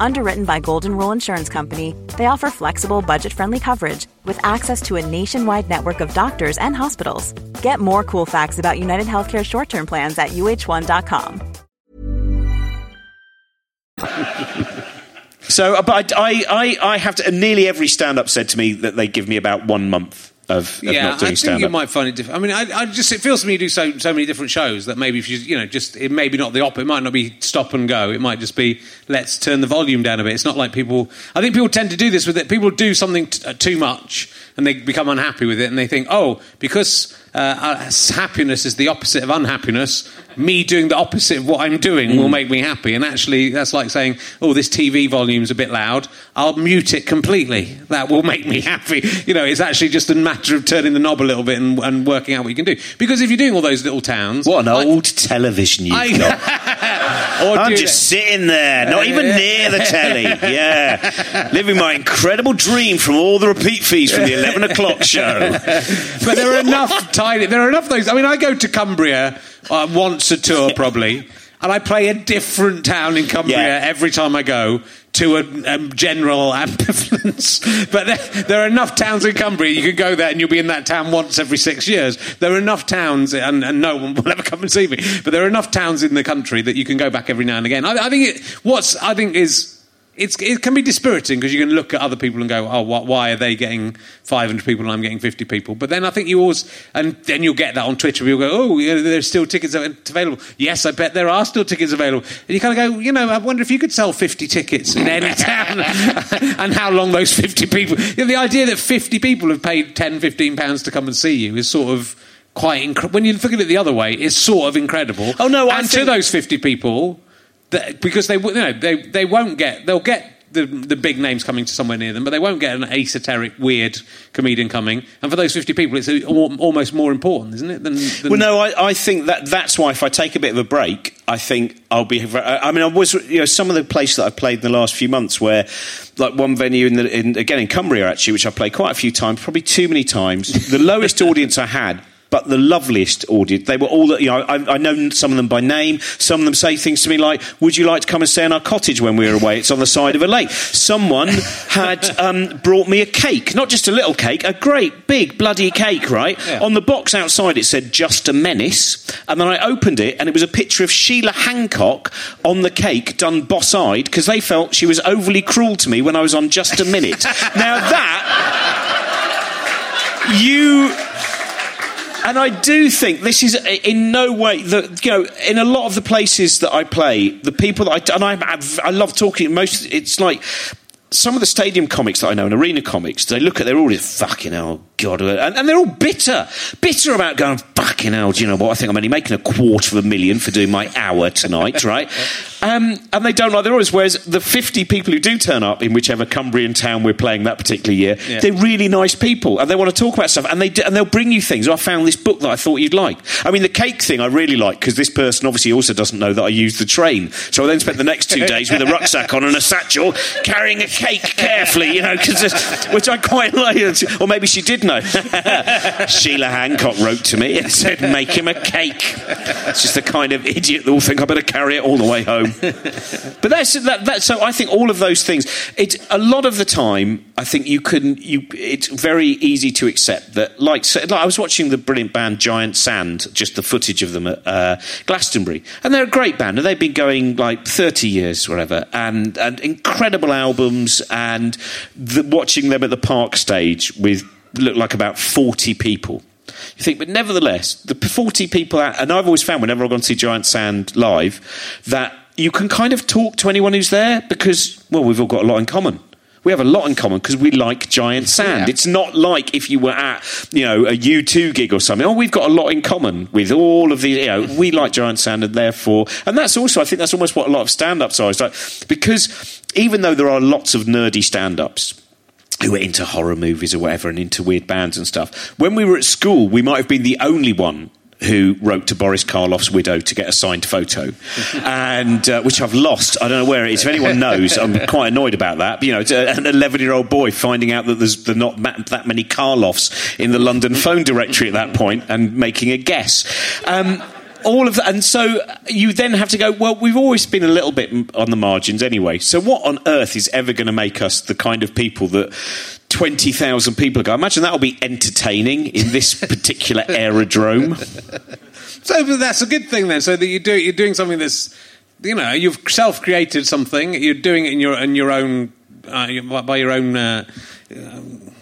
Underwritten by Golden Rule Insurance Company, they offer flexible, budget friendly coverage with access to a nationwide network of doctors and hospitals. Get more cool facts about United Healthcare short term plans at uh1.com. So, uh, but I, I, I have to. Nearly every stand-up said to me that they give me about one month of, of yeah, I think stand-up. you might find it different. I mean, I, I just it feels to me you do so so many different shows that maybe if you you know just it may be not the op, it might not be stop and go. It might just be let's turn the volume down a bit. It's not like people. I think people tend to do this with it. People do something t- uh, too much and they become unhappy with it, and they think, oh, because uh, happiness is the opposite of unhappiness. Me doing the opposite of what I'm doing will mm. make me happy. And actually, that's like saying, "Oh, this TV volume's a bit loud. I'll mute it completely. That will make me happy." You know, it's actually just a matter of turning the knob a little bit and, and working out what you can do. Because if you're doing all those little towns, What an I- old television you've I- got. or I'm just sitting there, not even near the telly. Yeah. Living my incredible dream from all the repeat fees from the 11 o'clock show. but there are enough tiny. There are enough those. I mean, I go to Cumbria uh, once a tour probably, and I play a different town in Cumbria Yeah. every time I go to a um, general ambivalence. but there, there are enough towns in Cumbria you can go there and you'll be in that town once every six years. There are enough towns, and, and no one will ever come and see me. But there are enough towns in the country that you can go back every now and again. I, I think it, what's I think is it's, it can be dispiriting because you can look at other people and go, oh, wh- why are they getting 500 people and I'm getting 50 people? But then I think you always, and then you'll get that on Twitter. People go, oh, you know, there's still tickets available. Yes, I bet there are still tickets available. And you kind of go, you know, I wonder if you could sell 50 tickets in any town and how long those 50 people. You know, the idea that 50 people have paid 10, 15 pounds to come and see you is sort of. Quite incredible. When you look at it the other way, it's sort of incredible. Oh, no, I and to think- those fifty people, because they you know they they won't get they'll get the the big names coming to somewhere near them, but they won't get an esoteric weird comedian coming. And for those fifty people, it's almost more important, isn't it? Than, than Well, no, I, I think that that's why if I take a bit of a break, I think I'll be. I mean, I was, you know, some of the places that I've played in the last few months, where, like one venue in the, in, again in Cumbria actually, which I played quite a few times, probably too many times. The lowest audience I had. But the loveliest audience, they were all, that, you know, I, I know some of them by name. Some of them say things to me like, Would you like to come and stay in our cottage when we were away? It's on the side of a lake. Someone had um, brought me a cake, not just a little cake, a great big bloody cake, right? On the box outside it said just a menace. And then I opened it and it was a picture of Sheila Hancock on the cake done boss eyed because they felt she was overly cruel to me when I was on just a minute. now that. You and I do think this is in no way that you know in a lot of the places that I play, the people that I and I I love talking. Most it's like some of the stadium comics that I know and arena comics. They look at they're all just fucking hell, god, and, and they're all bitter, bitter about going fucking hell. Do you know what? I think I'm only making a quarter of a million for doing my hour tonight, right? Um, and they don't like their orders. Whereas the 50 people who do turn up in whichever Cumbrian town we're playing that particular year, they're really nice people and they want to talk about stuff and they do, and they'll bring you things. Oh, I found this book that I thought you'd like. I mean, the cake thing I really like because this person obviously also doesn't know that I use the train. So I then spent the next two days with a rucksack on and a satchel carrying a cake carefully, you know, which I quite like. Or maybe she did know. Sheila Hancock wrote to me and said, make him a cake. It's just the kind of idiot that will think I better carry it all the way home. But that's that, that. So I think all of those things. It's a lot of the time. I think you can. You. It's very easy to accept that. Like, so, like I was watching the brilliant band Giant Sand, just the footage of them at uh, Glastonbury, and they're a great band, and they've been going like thirty years, whatever, and and incredible albums, and the, watching them at the Park stage with looked like about forty people. You think, but nevertheless, the 40 people out, and I've always found whenever I've gone to see Giant Sand live, that you can kind of talk to anyone who's there because, well, we've all got a lot in common. We have a lot in common because we like Giant Sand. Yeah. It's not like if you were at, you know, a U2 gig or something. Oh, we've got a lot in common with all of the, you know, we like Giant Sand and therefore, and that's also, I think that's almost what a lot of stand ups are. It's like, because even though there are lots of nerdy stand ups, who were into horror movies or whatever and into weird bands and stuff. When we were at school, we might have been the only one who wrote to Boris Karloff's widow to get a signed photo, and uh, which I've lost. I don't know where it is. If anyone knows, I'm quite annoyed about that. You know, it's an 11 year old boy finding out that there's not that many Karloffs in the London phone directory at that point and making a guess. Um, all of that, and so you then have to go. Well, we've always been a little bit on the margins anyway. So what on earth is ever going to make us the kind of people that twenty thousand people go? Imagine that will be entertaining in this particular aerodrome. So that's a good thing then. So that you do you're doing something that's you know you've self created something. You're doing it in your in your own uh, by your own. Uh, um,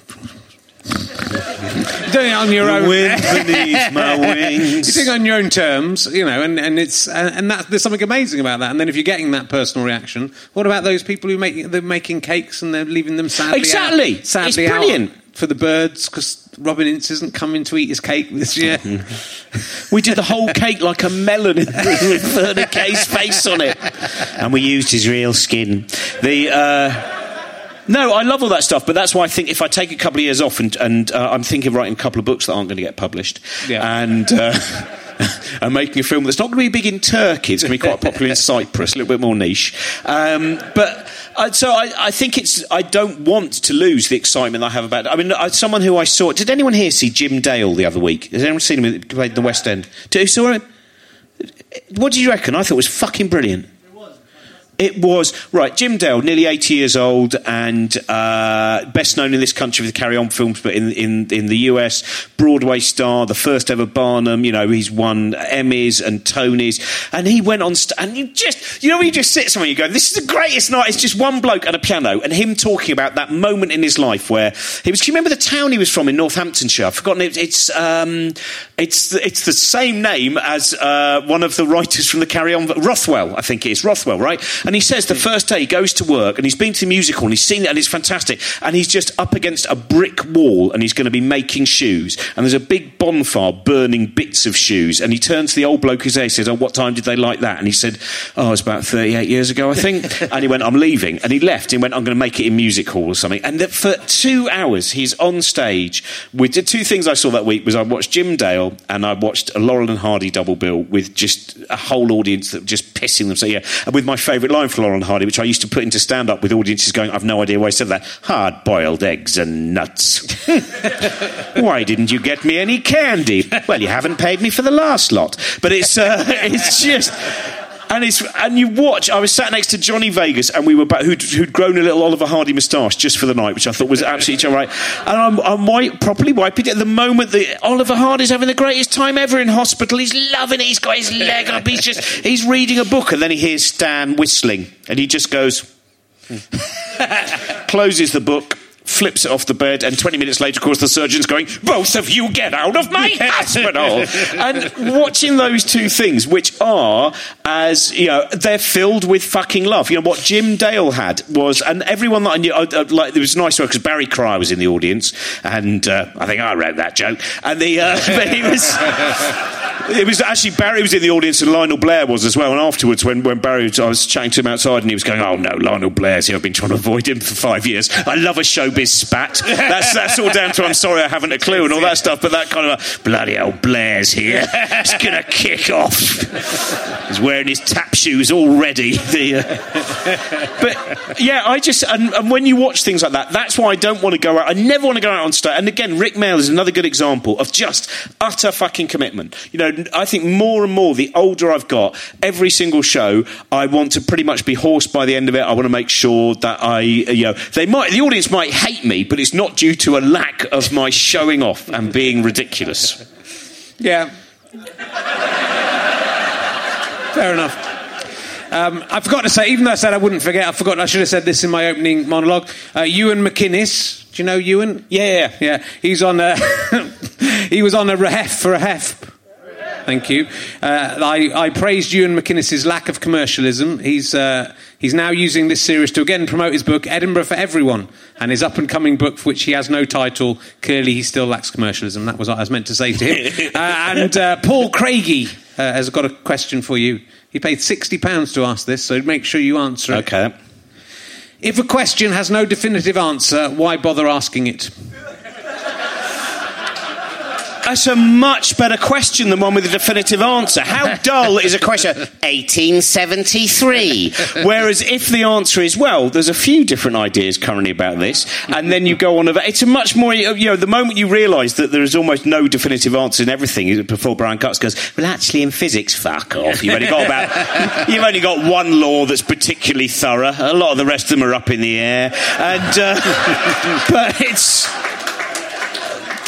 doing it on your own. Wind beneath my wings. You're doing it on your own terms, you know, and, and it's and, and that, there's something amazing about that. And then if you're getting that personal reaction, what about those people who make they're making cakes and they're leaving them sadly Exactly. out, sadly It's brilliant. out for the birds because Robin Ince isn't coming to eat his cake this year. We did the whole cake like a melon with Vernon Kay's face on it, and we used his real skin. The. Uh, no, I love all that stuff, but that's why I think if I take a couple of years off and, and uh, I'm thinking of writing a couple of books that aren't going to get published, Yeah. and uh, and making a film that's not going to be big in Turkey, it's going to be quite popular in Cyprus, a little bit more niche. Um, but uh, so I, I think it's I don't want to lose the excitement I have about it. I mean, uh, someone who I saw. Did anyone here see Jim Dale the other week? Has anyone seen him? He played in the West End. Did you saw him? What did you reckon? I thought it was fucking brilliant. It was right. Jim Dale, nearly eighty years old, and uh, best known in this country for the Carry On films, but in, in in the US, Broadway star, the first ever Barnum. You know, he's won Emmys and Tonys, and he went on. St- and you just, you know, you just sit somewhere, and you go, "This is the greatest night." It's just one bloke and a piano, and him talking about that moment in his life where he was. Do you remember the town he was from in Northamptonshire? I've forgotten it. It's um, it's it's the same name as uh, one of the writers from the Carry On, Rothwell, I think it is Rothwell, right? And he says the first day he goes to work and he's been to the musical and he's seen it and it's fantastic, and he's just up against a brick wall and he's going to be making shoes, and there's a big bonfire burning bits of shoes, and he turns to the old bloke who's there. He says, "Oh, what time did they like that?" And he said, "Oh, it's about 38 years ago, I think." and he went, "I'm leaving," and he left. and went, "I'm going to make it in music hall or something." And that for two hours he's on stage with the two things I saw that week was I watched Jim Dale and I watched a Laurel and Hardy double bill with just a whole audience that were just pissing them. So yeah, and with my favourite line for Lauren Hardy, which I used to put into stand up with audiences going, "I've no idea why I said that." Hard boiled eggs and nuts. Why didn't you get me any candy? Well, you haven't paid me for the last lot. But it's uh, it's just. And it's and you watch. I was sat next to Johnny Vegas, and we were back, who'd, who'd grown a little Oliver Hardy moustache just for the night, which I thought was absolutely all right. And I'm, I'm wipe, properly wiping it at the moment that Oliver Hardy's having the greatest time ever in hospital. He's loving it. He's got his leg up. He's just he's reading a book, and then he hears Stan whistling, and he just goes hmm. closes the book, flips it off the bed, and 20 minutes later, of course, the surgeon's going, Both of you get out of my hospital! and watching those two things, which are, as, you know, they're filled with fucking love. You know, what Jim Dale had was, and everyone that I knew, uh, uh, like, it was nice work because Barry Cryer was in the audience, and uh, I think I wrote that joke. And the, uh, but he was. It was actually Barry was in the audience and Lionel Blair was as well. And afterwards, when, when Barry, was, I was chatting to him outside and he was going, "Oh no, Lionel Blair's here. I've been trying to avoid him for five years. I love a showbiz spat. That's that's all down to I'm sorry I haven't a clue and all that stuff. But that kind of bloody old Blair's here. It's gonna kick off. He's wearing his tap shoes already. The, uh, but yeah, I just and, and when you watch things like that, that's why I don't want to go out. I never want to go out on stage. And again, Rik Mayall is another good example of just utter fucking commitment. You know, I think more and more the older I've got, every single show, I want to pretty much be horsed by the end of it. I want to make sure that I, you know, they might the audience might hate me, but it's not due to a lack of my showing off and being ridiculous. Yeah. Fair enough. Um, I forgot to say, even though I said I wouldn't forget, I forgot I should have said this in my opening monologue. Uh, Ewan McInnes, do you know Ewan? Yeah. Yeah, he's on a, he was on a rehef for a hef. Thank you. Uh, I, I praised Ewan McInnes's lack of commercialism. He's, uh, he's now using this series to again promote his book, Edinburgh for Everyone, and his up and coming book, for which he has no title. Clearly, he still lacks commercialism. That was what I was meant to say to him. uh, and uh, Paul Craigie uh, has got a question for you. He paid £60 to ask this, so make sure you answer it. Okay. If a question has no definitive answer, why bother asking it? That's a much better question than one with a definitive answer. How dull is a question? 1873. Whereas if the answer is, well, there's a few different ideas currently about this, and then you go on about it's a much more, you know, the moment you realise that there is almost no definitive answer in everything before Brian Cox goes, well, actually, in physics, fuck off. You've only got about, you've only got one law that's particularly thorough. A lot of the rest of them are up in the air. And, uh, but it's,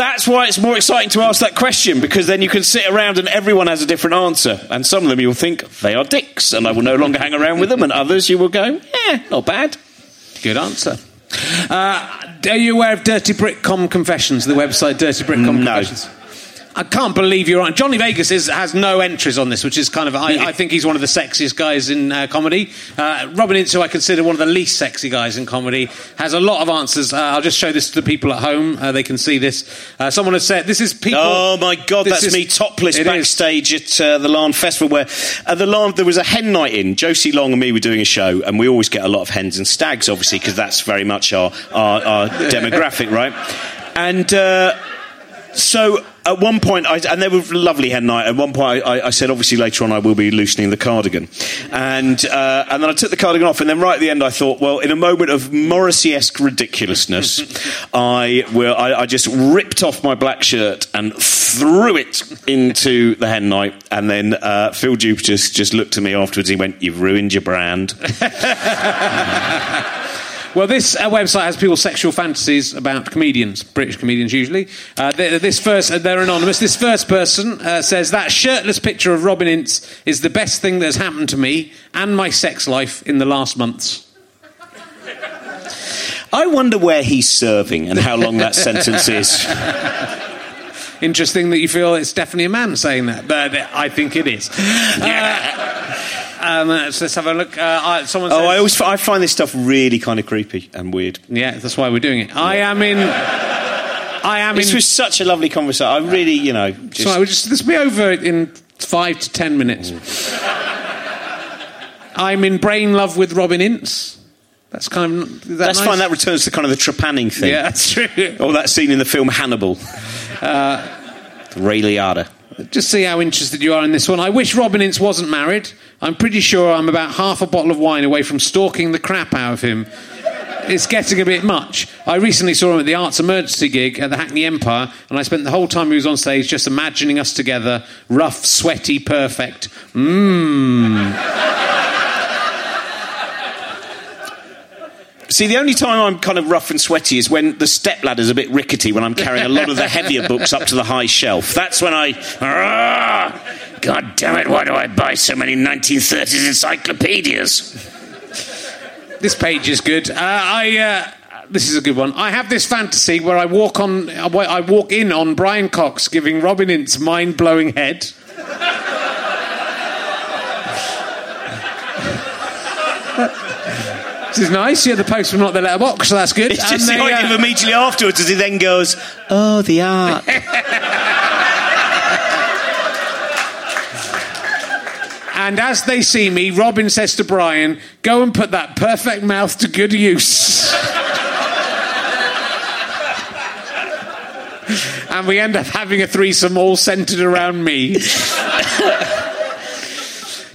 that's why it's more exciting to ask that question because then you can sit around and everyone has a different answer. And some of them you'll think they are dicks and I will no longer hang around with them, and others you will go, yeah, not bad. Good answer. Uh, are you aware of Dirty Brick Com Confessions, the website Dirty Brick Com No. Confessions? I can't believe you're on. Johnny Vegas is, has no entries on this, which is kind of. I, I think he's one of the sexiest guys in uh, comedy. Uh, Robin Ince, who I consider one of the least sexy guys in comedy, has a lot of answers. Uh, I'll just show this to the people at home. Uh, they can see this. Uh, someone has said, "This is people." Oh my god, that's is- me topless It is. backstage at uh, the Larne Festival. Where at the Larne there was a hen night in. Josie Long and me were doing a show, and we always get a lot of hens and stags, obviously, because that's very much our our, our demographic, right? And. Uh, so at one point, I, and they were lovely hen night. At one point, I, I said, obviously later on, I will be loosening the cardigan, and uh, and then I took the cardigan off, and then right at the end, I thought, well, in a moment of Morrissey-esque ridiculousness, I will, I, I just ripped off my black shirt and threw it into the hen night, and then uh, Phil just just looked at me afterwards. He went, "You've ruined your brand." Well, this uh, website has people's sexual fantasies about comedians, British comedians usually. Uh, th- this first, uh, they're anonymous. This first person uh, says that shirtless picture of Robin Ince is the best thing that has happened to me and my sex life in the last months. I wonder where he's serving and how long that sentence is. Interesting that you feel it's definitely a man saying that, but I think it is. Uh, um, so let's have a look. Uh, someone Oh, I always I find this stuff really kind of creepy and weird. yeah, that's why we're doing it. I am in. I am This in. was such a lovely conversation. I really, you know, just, Sorry, we'll just this will be over in five to ten minutes. I'm in brain love with Robin Ince. That's kind of that that's nice? fine. That returns to kind of the trepanning thing. yeah, that's true. Or that scene in the film Hannibal. Uh, Ray Liotta. Just see how interested you are in this one. I wish Robin Ince wasn't married. I'm pretty sure I'm about half a bottle of wine away from stalking the crap out of him. It's getting a bit much. I recently saw him at the Arts Emergency gig at the Hackney Empire, and I spent the whole time he was on stage just imagining us together, rough, sweaty, perfect. Mmm. See, the only time I'm kind of rough and sweaty is when the stepladder's a bit rickety when I'm carrying a lot of the heavier books up to the high shelf. That's when I. Ah, God damn it, why do I buy so many 1930s encyclopedias? This page is good. Uh, I. Uh, this is a good one. I have this fantasy where I walk on, I walk in on Brian Cox giving Robin Ince mind-blowing head. This is nice. Yeah, the postman not the letterbox, so that's good. It's just the they, idea uh, of immediately afterwards as he then goes, Oh, the art. And as they see me, Robin says to Brian, Go and put that perfect mouth to good use. and we end up having a threesome all centered around me.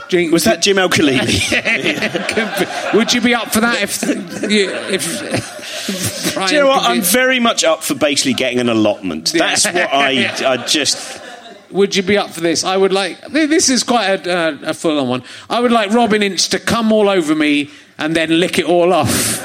Drink- Was that Jim Al-Khalili? Would you be up for that if. You, if Do you know what? I'm very much up for basically getting an allotment. That's what I, I just. Would you be up for this? I would like. This is quite a, uh, a full on one. I would like Robin Ince to come all over me and then lick it all off.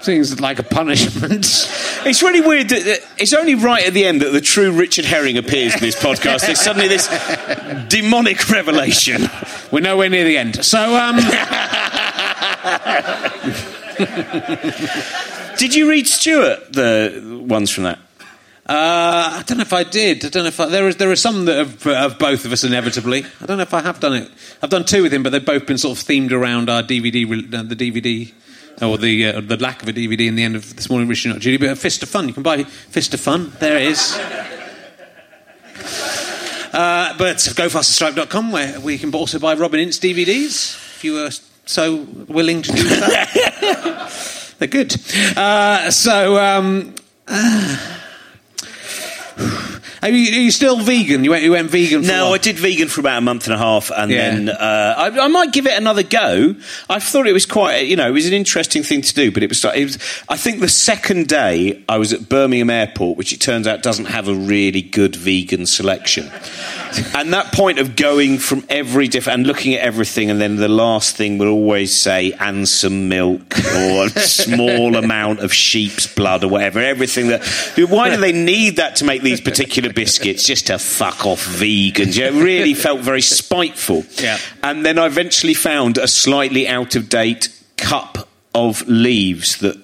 Seems like a punishment. It's really weird that it's only right at the end that the true Richard Herring appears in this podcast. There's suddenly this demonic revelation. We're nowhere near the end. So, um, Did you read Stewart, the ones from that? uh, I don't know if I did. I don't know if I, there is there are some that have of both of us inevitably. I don't know if I have done it. I've done two with him, but they've both been sort of themed around our DVD, uh, the DVD. Or the uh, the lack of a DVD in the end of this morning, Richard Not Judy, but a Fist of Fun. You can buy Fist of Fun. There it is. Uh, but gofasterstripe.com, where we can also buy Robin Ince DVDs, if you are so willing to do that. They're good. Uh, so, um, are, you, are you still vegan? You went, you went vegan for No? I did vegan for about a month and a half, and Yeah. then uh, I, I might give it another go. I thought it was quite, you know, it was an interesting thing to do, but it was, it was. I think the second day I was at Birmingham Airport, which it turns out doesn't have a really good vegan selection. And that point of going from every different and looking at everything, and then the last thing would always say, and some milk or a small amount of sheep's blood or whatever. Everything that. Why do they need that to make these particular biscuits? Just to fuck off vegans. Yeah, it really felt very spiteful. Yeah. And then I eventually found a slightly out of date cup of leaves that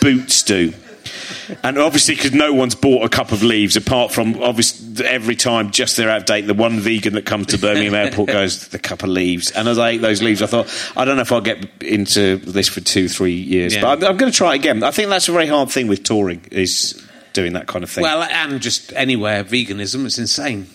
boots do. And obviously because no one's bought a cup of leaves apart from obviously every time just they're out of date. The one vegan that comes to Birmingham Airport goes the cup of leaves, and as I ate those leaves, I thought I don't know if I'll get into this for two, three years, Yeah. but I'm, I'm going to try it again. I think that's a very hard thing with touring is doing that kind of thing. Well, and just anywhere veganism, it's insane.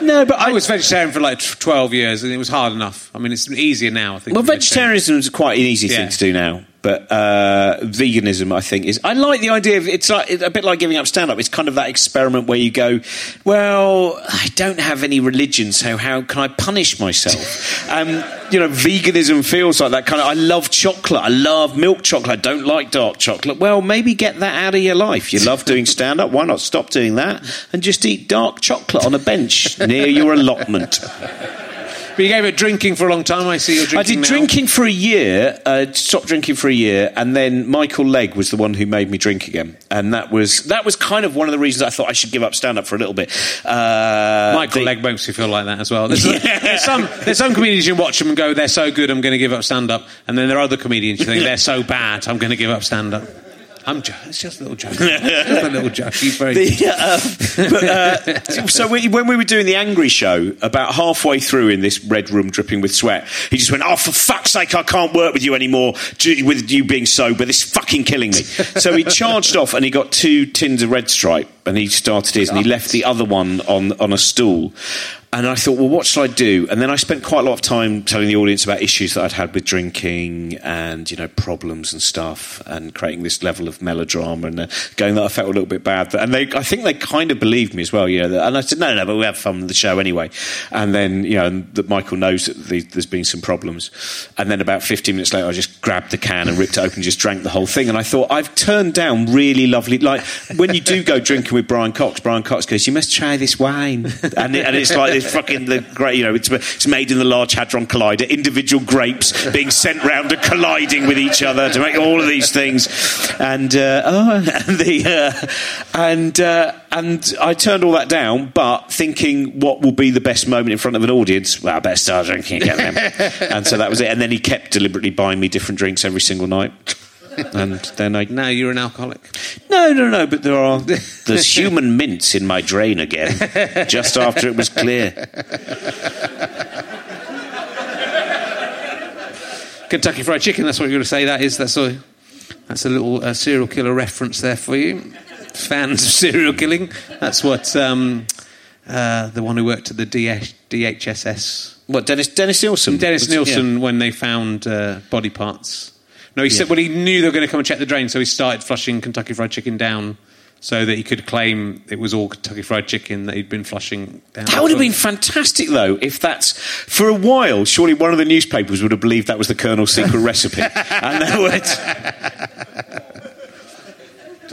no, but I was vegetarian for like 12 years and it was hard enough. I mean, it's easier now, I think. Well, to be vegetarian. vegetarianism is quite an easy Yeah. thing to do now, but uh, veganism, I think, is. I like the idea of it's like it's a bit like giving up stand up. It's kind of that experiment where you go, well, I don't have any religion, so how can I punish myself? um, you know, veganism feels like that kind of. I love chocolate. I love milk chocolate. I don't like dark chocolate. Well, maybe get that out of your life. You love doing stand up. Why not stop doing that and just eat dark chocolate on a bench near your allotment? But you gave it drinking for a long time. I see you're drinking I did now. drinking for a year, uh, stopped drinking for a year, and then Michael Legg was the one who made me drink again, and that was that was kind of one of the reasons I thought I should give up stand up for a little bit. Uh, Michael the- Legg makes you feel like that as well. There's, there's some there's some comedians you watch them and go, they're so good, I'm going to give up stand up, and then there are other comedians you think they're so bad, I'm going to give up stand up. I'm jo- it's just a little joke. just a little joke. He's very. The, uh, but, uh, so we, when we were doing the angry show, about halfway through in this red room dripping with sweat, he just went, "Oh, for fuck's sake, I can't work with you anymore. With you being sober, this is fucking killing me." So he charged off, and he got two tins of Red Stripe, and he started his, and he left the other one on on a stool. And I thought, well, what should I do? And then I spent quite a lot of time telling the audience about issues that I'd had with drinking and, you know, problems and stuff and creating this level of melodrama and uh, going that I felt a little bit bad. And they, I think they kind of believed me as well, you know. And I said, no, no, but we have fun with the show anyway. And then, you know, that Michael knows that the, there's been some problems. And then about 15 minutes later, I just grabbed the can and ripped it open and just drank the whole thing. And I thought, I've turned down really lovely, like when you do go drinking with Brian Cox, Brian Cox goes, you must try this wine. And, it, and it's like fucking the great, you know, it's, it's made in the Large Hadron Collider. Individual grapes being sent round and colliding with each other to make all of these things. And uh, oh, and the uh, and uh, and I turned all that down, but thinking what will be the best moment in front of an audience. Well, I better start drinking again and so that was it. And then he kept deliberately buying me different drinks every single night. And then I now you're an alcoholic. No, no, no, but there are. There's human mints in my drain again, just after it was clear. Kentucky Fried Chicken. That's what you're going to say. That is. That's a. That's a little uh, serial killer reference there for you, fans of serial killing. That's what um, uh, the one who worked at the DH, DHSS, What, Dennis, Dennis Nilsen? Dennis Nilsen, yeah. when they found uh, body parts. No, he said. Well, he knew they were going to come and check the drain, so he started flushing Kentucky Fried Chicken down. So that he could claim it was all Kentucky Fried Chicken that he'd been flushing down. That would have been fantastic, though, if that's. For a while, surely one of the newspapers would have believed that was the Colonel's secret recipe. And they would.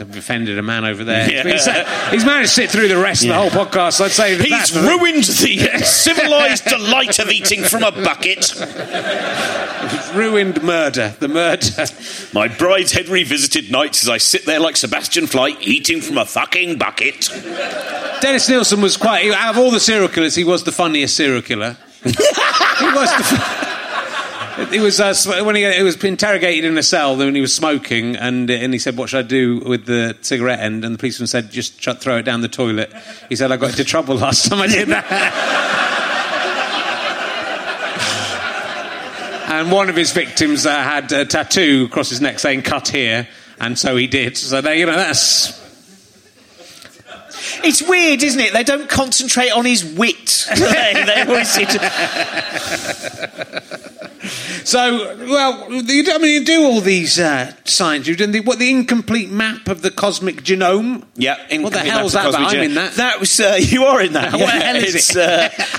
Offended a man over there. Yeah. He's, he's managed to sit through the rest of the whole podcast. I'd say that He's ruined the uh, civilised delight of eating from a bucket. ruined murder. The murder. My Brideshead revisited nights as I sit there like Sebastian Flyte eating from a fucking bucket. Dennis Nilsen was quite. Out of all the serial killers, he was the funniest serial killer. he was the. He was uh, when he, he was interrogated in a cell when he was smoking, and and he said, "What should I do with the cigarette end?" And the policeman said, "Just throw it down the toilet." He said, "I got into trouble last time I did that." and one of his victims uh, had a tattoo across his neck saying "Cut here," and so he did. So there, you know, that's It's weird, isn't it? They don't concentrate on his wit. they, they always seem to. So, well, you do, I mean, you do all these uh, science. You've done the, what the incomplete map of the cosmic genome. Yeah, What the hell's that? about? I'm in that. That was uh, you are in that. What the hell is it's, it?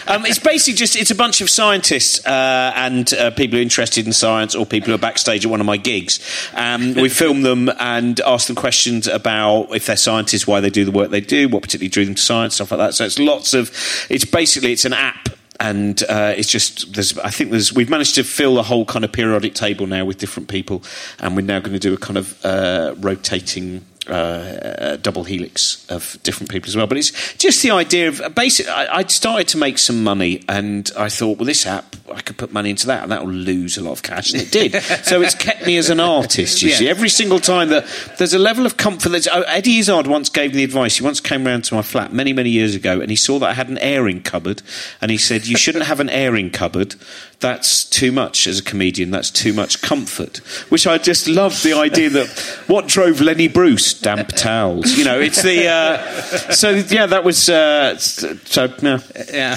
Uh, um, it's basically just it's a bunch of scientists uh, and uh, people who are interested in science or people who are backstage at one of my gigs. Um, we film them and ask them questions about if they're scientists, why they do the work they do, what particularly drew them to science, stuff like that. So it's lots of. It's basically it's an app and uh, it's just there's I think there's we've managed to fill the whole kind of periodic table now with different people, and we're now going to do a kind of uh, rotating. Uh, uh, double helix of different people as well, but it's just the idea of basic. I, I'd started to make some money, and I thought, well, this app I could put money into that, and that will lose a lot of cash, and it did. so it's kept me as an artist. You Yeah. see, every single time that there's a level of comfort. That's, oh, Eddie Izzard once gave me the advice. He once came round to my flat many, many years ago, and he saw that I had an airing cupboard, and he said, "You shouldn't have an airing cupboard. That's too much as a comedian. That's too much comfort." Which I just loved the idea that what drove Lenny Bruce damp towels. You know, it's the uh, so yeah. That was uh, so no. Yeah.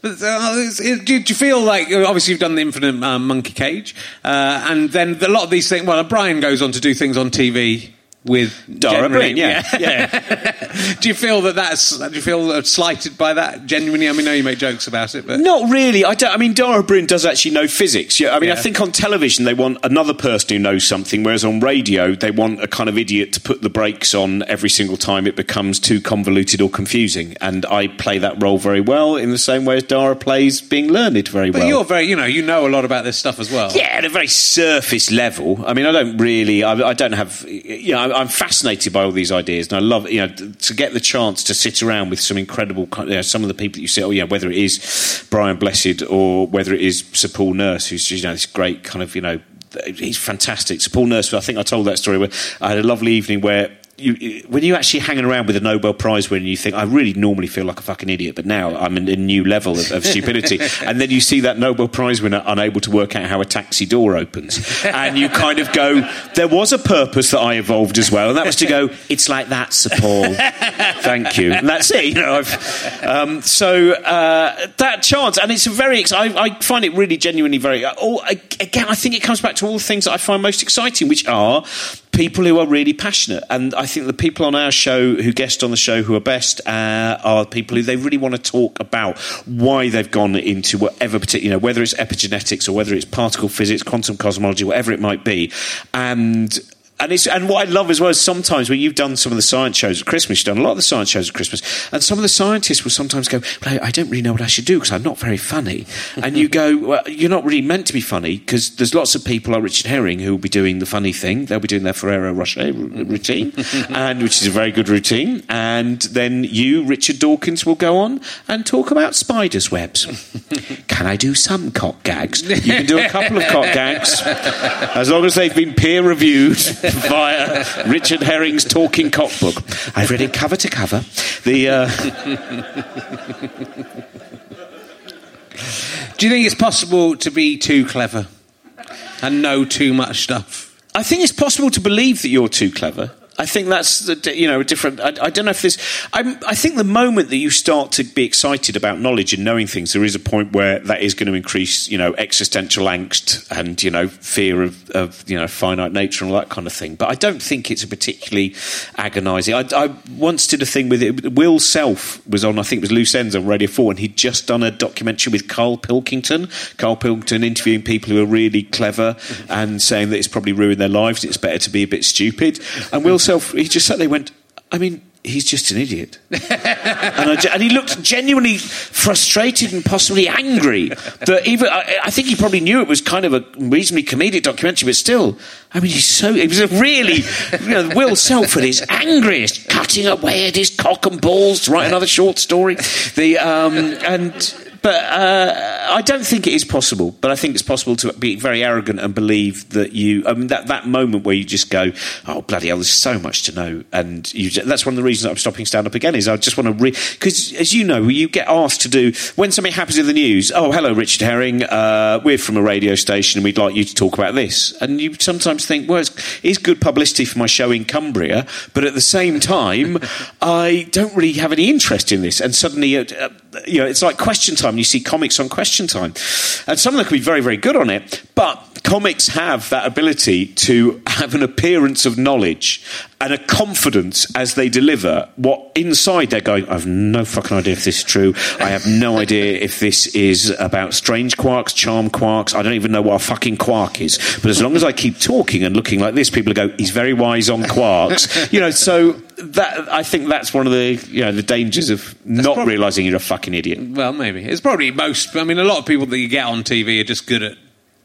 But, uh, do, do you feel like obviously you've done the Infinite um, Monkey Cage, uh, and then a lot of these things. Well, Brian goes on to do things on TV with Dara generally- Briain, yeah, yeah. do you feel that that's? Do you feel slighted by that? Genuinely, I mean, I know you make jokes about it, but Not really. I, don't, I mean, Dara Briain does actually know physics. Yeah, I mean, I think on television they want another person who knows something, whereas on radio they want a kind of idiot to put the brakes on every single time it becomes too convoluted or confusing. And I play that role very well in the same way as Dara plays being learned very but well. you're very, you know, you know a lot about this stuff as well. Yeah, at a very surface level. I mean, I don't really, I, I don't have, you know, I'm, fascinated by all these ideas, and I love, you know, to get the chance to sit around with some incredible, you know, some of the people that you see. Oh, yeah, whether it is Brian Blessed or whether it is Sir Paul Nurse, who's you know this great kind of, you know, he's fantastic. Sir Paul Nurse. I think I told that story where I had a lovely evening where. You, when you're actually hanging around with a Nobel Prize winner, you think, I really normally feel like a fucking idiot, but now I'm in a new level of, of stupidity. and then you see that Nobel Prize winner unable to work out how a taxi door opens. And you kind of go, there was a purpose that I evolved as well, and that was to go, it's like that, Sir Paul. Thank you. And that's it, you know. I've, um, so uh, that chance, and it's a very, ex- I, I find it really genuinely very, oh, again, I think it comes back to all the things that I find most exciting, which are people who are really passionate. And I think the people on our show who guest on the show who are best uh, are people who they really want to talk about why they've gone into whatever particular, you know, whether it's epigenetics or whether it's particle physics, quantum cosmology, whatever it might be. And and it's and what I love as well is sometimes when you've done some of the science shows at Christmas, you've done a lot of the science shows at Christmas, and some of the scientists will sometimes go, well, I, I don't really know what I should do because I'm not very funny. and you go, well, you're not really meant to be funny because there's lots of people like Richard Herring who will be doing the funny thing. They'll be doing their Ferrero Rocher r- routine, and which is a very good routine. And then you, Richard Dawkins, will go on and talk about spiders' webs. Can I do some cock gags? You can do a couple of cock gags as long as they've been peer reviewed via Richard Herring's Talking Cock book. I've read it cover to cover. The uh, Do you think it's possible to be too clever and know too much stuff? I think it's possible to believe that you're too clever. I think that's the, you know a different. I, I don't know if this. I'm, I think the moment that you start to be excited about knowledge and knowing things, there is a point where that is going to increase, you know, existential angst and you know fear of, of you know finite nature and all that kind of thing. But I don't think it's a particularly agonising. I, I once did a thing with it. Will Self was on, I think it was Loose Ends on Radio Four, and he'd just done a documentary with Karl Pilkington. Karl Pilkington interviewing people who are really clever mm-hmm. and saying that it's probably ruined their lives. It's better to be a bit stupid. And Will He just sat there went, I mean, he's just an idiot. and, and he looked genuinely frustrated and possibly angry. That even I, I think he probably knew it was kind of a reasonably comedic documentary, but still, I mean, he's so. It was a really, you know, Will Self at his angriest, cutting away at his cock and balls to write another short story. The um, and. But uh, I don't think it is possible. But I think it's possible to be very arrogant and believe that you. I mean, that, that moment where you just go, "Oh bloody hell, there's so much to know," and you. That's one of the reasons I'm stopping stand up again. Is I just want to because, as you know, you get asked to do when something happens in the news. Oh, hello, Richard Herring. Uh, we're from a radio station, and we'd like you to talk about this. And you sometimes think, well, it's, it's good publicity for my show in Cumbria, but at the same time, I don't really have any interest in this. And suddenly, uh, uh, you know, it's like Question Time. You see comics on Question Time, and some of them can be very, very good on it. But comics have that ability to have an appearance of knowledge and a confidence as they deliver what inside they're going. I've no fucking idea if this is true. I have no idea if this is about strange quarks, charm quarks. I don't even know what a fucking quark is. But as long as I keep talking and looking like this, people go, "He's very wise on quarks." you know, so that I think that's one of the you know the dangers of not prob- realizing you're a fucking idiot. Well, maybe it's probably most. I mean, a lot of people that you get on TV are just good at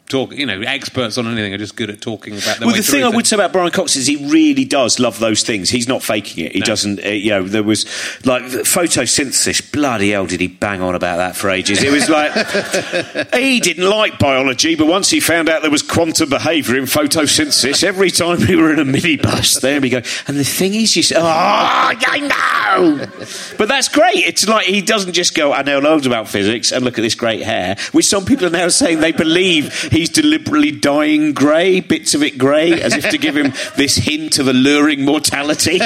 talk. You know, experts on anything are just good at talking about. Their Well, the thing I would say about Brian Cox is he really does love those things. He's not faking it. He No. doesn't. Uh, you know, there was like photosynthesis. Bloody hell, did he bang on about that for ages? It was like he didn't like biology, but once he found out there was quantum behaviour in photosynthesis, every time we were in a minibus, there we go. And the thing is, you say, "Oh, I know," but that's great. It's like he doesn't just go, "I know loads about physics," and look at this great hair, which some people are now saying they believe he's deliberately dying grey, bits of it grey, as if to give him this hint of alluring mortality.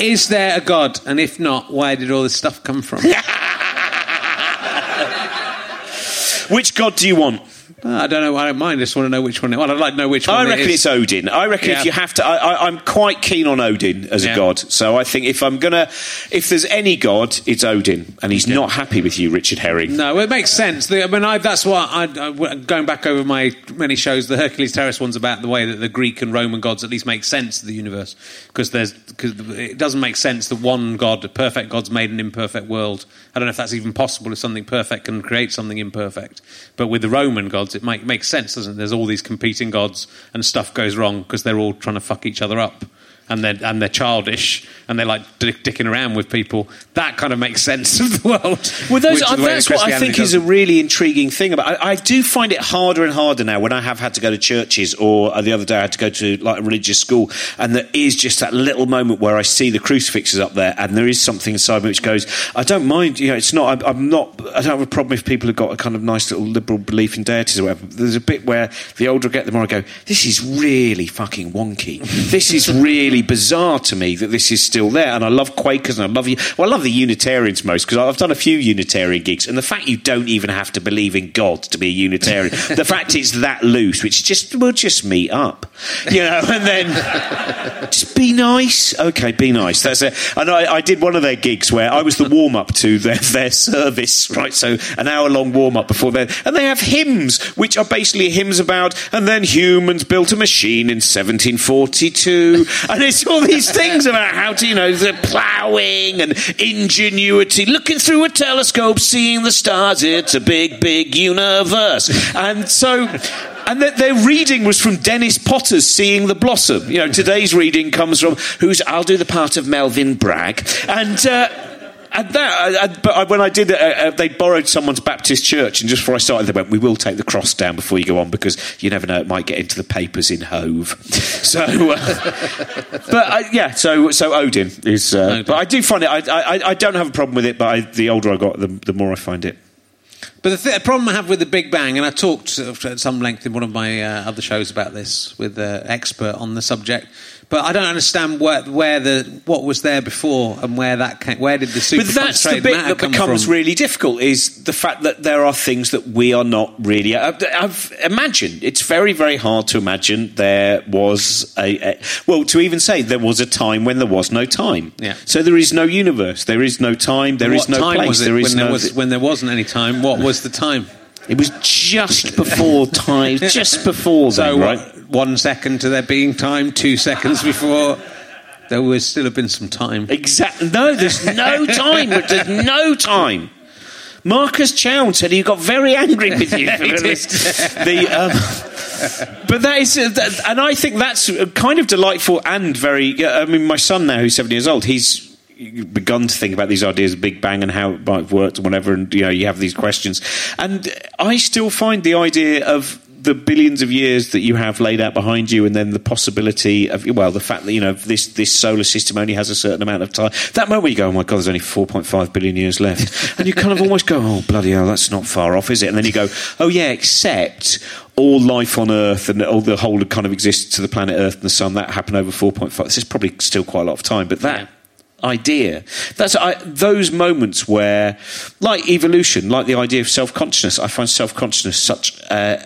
Is there a God? And if not, where did all this stuff come from? Which god do you want? Uh, I don't know. I don't mind. I just want to know which one. Well, I'd like to know which one. I reckon it's Odin. I reckon Yeah. if you have to, I, I, I'm quite keen on Odin as Yeah. a god. So I think if I'm gonna, if there's any god, it's Odin, and he's not happy with you, Richard Herring. No, it makes sense. The, I mean, I, that's why I, I, going back over my many shows, the Hercules Terrace one's about the way that the Greek and Roman gods at least make sense to the universe because there's because it doesn't make sense that one god, a perfect god's made an imperfect world. I don't know if that's even possible if something perfect can create something imperfect. But with the Roman gods, it make, makes sense, doesn't it? There's all these competing gods and stuff goes wrong because they're all trying to fuck each other up. And they're, and they're childish and they're like dick, dicking around with people. That kind of makes sense of the world. Well, those, uh, the that's what I think is a really intriguing thing about. I, I do find it harder and harder now when I have had to go to churches, or uh, the other day I had to go to like a religious school, and there is just that little moment where I see the crucifixes up there, and there is something inside me which goes, I don't mind. You know, it's not. I'm, I'm not. I don't have a problem if people have got a kind of nice little liberal belief in deities or whatever. There's a bit where the older I get, the more I go, this is really fucking wonky. this is really bizarre to me that this is still there, and I love Quakers and I love you. Well, I love the Unitarians most because I've done a few Unitarian gigs, and the fact you don't even have to believe in God to be a Unitarian, the fact it's that loose, which just we'll just meet up, you know, and then just be nice. Okay, be nice. That's it. And I, I did one of their gigs where I was the warm up to their their service, right? So an hour long warm up before their, and they have hymns which are basically hymns about, and then humans built a machine in 1742, and all these things about how to, you know, the ploughing and ingenuity, looking through a telescope, seeing the stars. It's a big, big universe, and so. And their reading was from Dennis Potter's Seeing the Blossom. You know, today's reading comes from who's I'll do the part of Melvin Bragg, and. Uh, and that, I, but I, when I did uh, uh, they borrowed someone's Baptist church, and just before I started, they went, "We will take the cross down before you go on because you never know; it might get into the papers in Hove." So, uh, but uh, yeah, so so Odin is. Uh, Odin. But I do find it. I, I, I don't have a problem with it, but I, the older I got, the, the more I find it. But the, th- the problem I have with the Big Bang, and I talked at some length in one of my uh, other shows about this with an expert on the subject, but I don't understand where, where the what was there before and where that came, where did the super But that's the bit that becomes from? really difficult is the fact that there are things that we are not really. Uh, I've, I've imagined it's very, very hard to imagine there was a, a. Well, to even say there was a time when there was no time. Yeah. So there is no universe. There is no time. There is what no time place. was it there is when no. there was when there wasn't any time? What was the time? it was just before time. Just before So then, right? One second to there being time, two seconds before there would still have been some time. Exactly. No, there's no time. There's no time. Marcus Chown said he got very angry with you. The, um, but that is, uh, that, and I think that's uh, kind of delightful and very. I mean, my son now, who's seven years old, he's begun to think about these ideas of Big Bang and how it might have worked and whatever, and you know, you have these questions, and I still find the idea of the billions of years that you have laid out behind you, and then the possibility of well, the fact that you know this this solar system only has a certain amount of time. That moment you go, oh my god, there's only 4.5 billion years left, and you kind of almost go, oh bloody hell, that's not far off, is it? And then you go, oh yeah, except all life on Earth and all the whole kind of exists to the planet Earth and the Sun that happened over 4.5. This is probably still quite a lot of time, but that idea. That's I, those moments where, like evolution, like the idea of self consciousness. I find self consciousness such. Uh,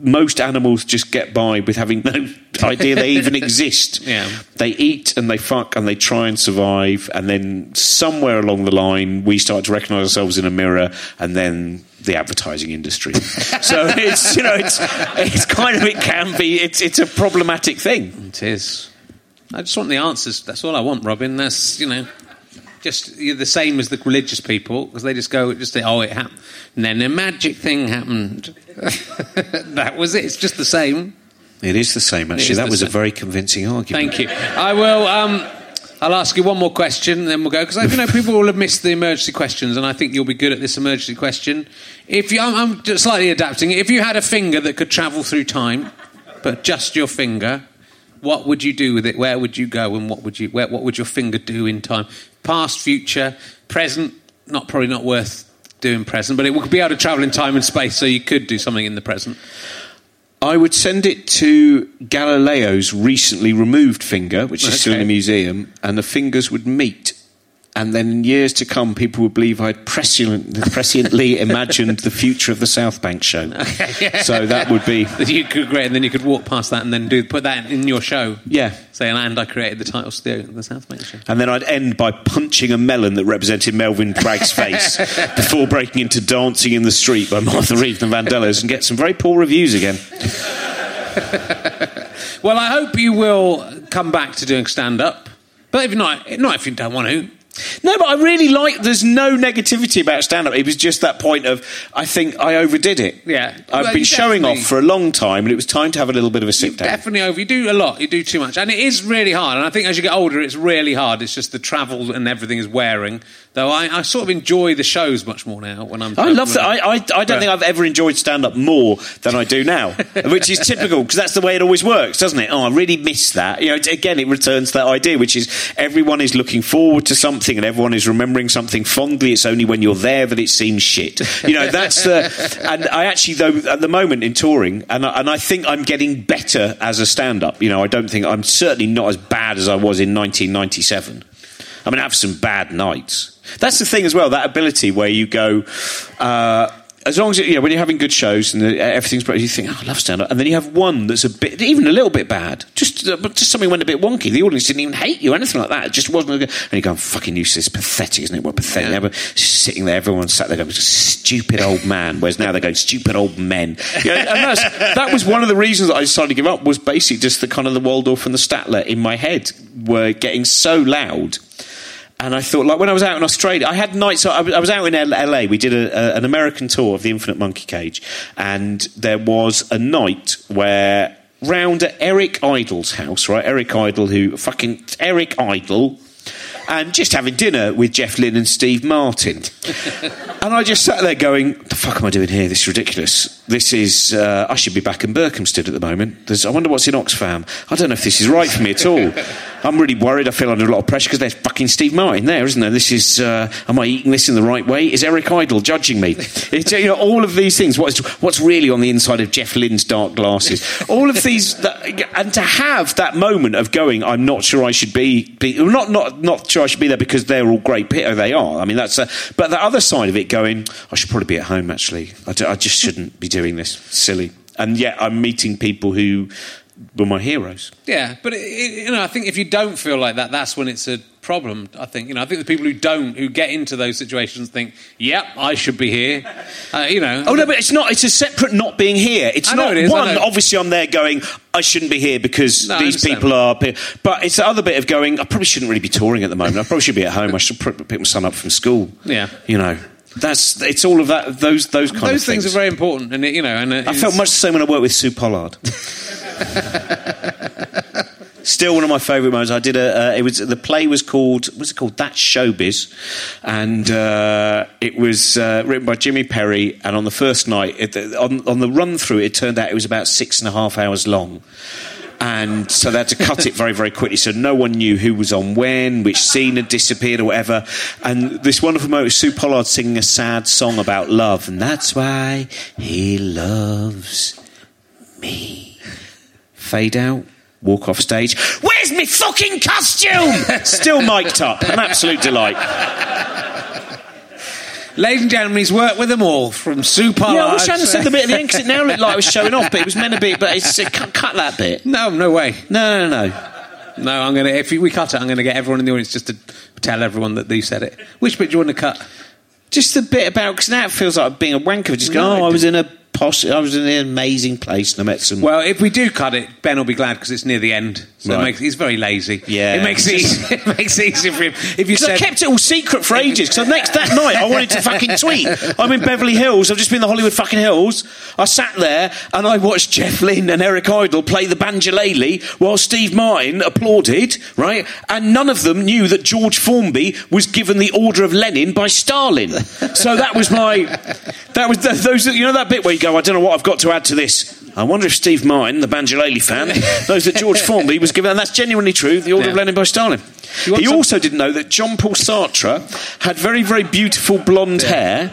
most animals just get by with having no idea they even exist. Yeah. They eat and they fuck and they try and survive, and then somewhere along the line, we start to recognise ourselves in a mirror, and then the advertising industry. so it's you know it's it's kind of it can be it's it's a problematic thing. It is. I just want the answers. That's all I want, Robin. That's you know. just you're the same as the religious people because they just go, just say, oh, it happened. And then a magic thing happened. that was it. It's just the same. It is the same, actually. That was a very convincing argument. Thank you. I will. Um, I'll ask you one more question, and then we'll go because you know people will have missed the emergency questions, and I think you'll be good at this emergency question. If you, I'm, I'm just slightly adapting. If you had a finger that could travel through time, but just your finger, what would you do with it? Where would you go, and what would you? Where, what would your finger do in time? Past, future, present. Not probably not worth doing present, but it would be able to travel in time and space, so you could do something in the present. I would send it to Galileo's recently removed finger, which is still in Okay. the museum, and the fingers would meet. And then in years to come, people would believe I'd prescient, presciently imagined the future of the South Bank show. So that would be, you could create, and then you could walk past that and then do put that in your show. yeah. Saying, and I created the titles to the, the South Bank show. And then I'd end by punching a melon that represented Melvin Bragg's face before breaking into Dancing in the Street by Martha Reeve and Vandellas and get some very poor reviews again. Well, I hope you will come back to doing stand up. But if not, not if you don't want to. No, but I really like. There's no negativity about stand-up. It was just that point of I think I overdid it. Yeah. I've Well, been showing off for a long time, and it was time to have a little bit of a sit down. Definitely over. You do a lot. You do too much, and it is really hard. And I think as you get older, it's really hard. It's just the travel and everything is wearing. Though I, I sort of enjoy the shows much more now when I'm. I love that. I, I, I don't Yeah. think I've ever enjoyed stand up more than I do now, which is typical because that's the way it always works, doesn't it? Oh, I really miss that. You know, it- again, it returns to that idea, which is everyone is looking forward to something and everyone is remembering something fondly. It's only when you're there that it seems shit. You know, that's the. And I actually, though, at the moment in touring, and I, and I think I'm getting better as a stand up. You know, I don't think I'm certainly not as bad as I was in 1997. I mean, I have some bad nights. That's the thing as well. That ability where you go, uh, as long as you know when you're having good shows and everything's great, you think, "Oh, I love stand up," and then you have one that's a bit, even a little bit bad. Just, uh, but just something went a bit wonky. The audience didn't even hate you, or anything like that. It just wasn't. A good, and you go, "Fucking useless, pathetic, isn't it? What pathetic?" Never sitting there, everyone sat there going, "Stupid old man." Whereas now they're going, "Stupid old men." You know, and that's, that was one of the reasons that I decided to give up. Was basically just the kind of the Waldorf and the Statler in my head were getting so loud. And I thought, like when I was out in Australia, I had nights. I was out in L- LA. We did a, a, an American tour of the Infinite Monkey Cage, and there was a night where round at Eric Idle's house, right? Eric Idle, who fucking Eric Idle, and just having dinner with Jeff Lynne and Steve Martin. and I just sat there going, "The fuck am I doing here? This is ridiculous. This is. Uh, I should be back in Berkhamsted at the moment. There's, I wonder what's in Oxfam. I don't know if this is right for me at all. I'm really worried. I feel under a lot of pressure because there's fucking Steve Martin there, isn't there? This is. Uh, am I eating this in the right way? Is Eric Idle judging me? It's, you know, all of these things. What's what's really on the inside of Jeff Lynne's dark glasses? All of these, that, and to have that moment of going, I'm not sure I should be, be not not not sure I should be there because they're all great. oh, They are. I mean, that's. A, but the other side of it, going, I should probably be at home. Actually, I, d- I just shouldn't be doing this. Silly. And yet, I'm meeting people who were my heroes. Yeah, but it, it, you know, I think if you don't feel like that, that's when it's a problem. I think you know, I think the people who don't, who get into those situations, think, "Yep, I should be here." Uh, you know. Oh no, but it's not. It's a separate not being here. It's I not it is, one. Obviously, I'm there going. I shouldn't be here because No, these people are. pe- But it's the other bit of going. I probably shouldn't really be touring at the moment. I probably should be at home. I should pick my son up from school. Yeah. you know. That's it's all of that. Those those kind those of things are very important, and it, you know, and I felt much the same when I worked with Sue Pollard. Still one of my favourite moments. I did a. Uh, it was the play was called. What's it called? That's Showbiz, and uh, it was uh, written by Jimmy Perry. And on the first night, it, on on the run through, it turned out it was about six and a half hours long. And so they had to cut it very, very quickly. So no one knew who was on when, which scene had disappeared or whatever. And this wonderful moment, was Sue Pollard singing a sad song about love. And that's why he loves me. Fade out. Walk off stage. Where's my fucking costume? Still mic'd up. An absolute delight. Ladies and gentlemen, he's worked with them all from super. Yeah, I wish I hadn't said the bit at the end because it now looked like I was showing off, but it was meant to be. But it's uh, cut, cut that bit. No, no way. No, no, no. No, I'm gonna. If we cut it, I'm gonna get everyone in the audience just to tell everyone that you said it. Which bit do you want to cut? Just the bit about because now it feels like being a wanker. Just go, oh, I was in a posh. I was in an amazing place and I met some. Well, if we do cut it, Ben will be glad because it's near the end. So it Right. makes, he's very lazy. Yeah. it makes it easy. It makes it easy for him. If you Because I kept it all secret for ages. Because next that night I wanted to fucking tweet. I'm in Beverly Hills. I've just been in the Hollywood fucking hills. I sat there and I watched Jeff Lynne and Eric Idle play the banjolele while Steve Martin applauded. Right, and none of them knew that George Formby was given the Order of Lenin by Stalin. So that was my. That was the, those. You know that bit where you go, I don't know what I've got to add to this. I wonder if Steve Mine, the banjolele fan, knows that George Formby was given, and that's genuinely true, the Order of Lenin by Stalin. He some- also didn't know that John Paul Sartre had very, very beautiful blonde hair.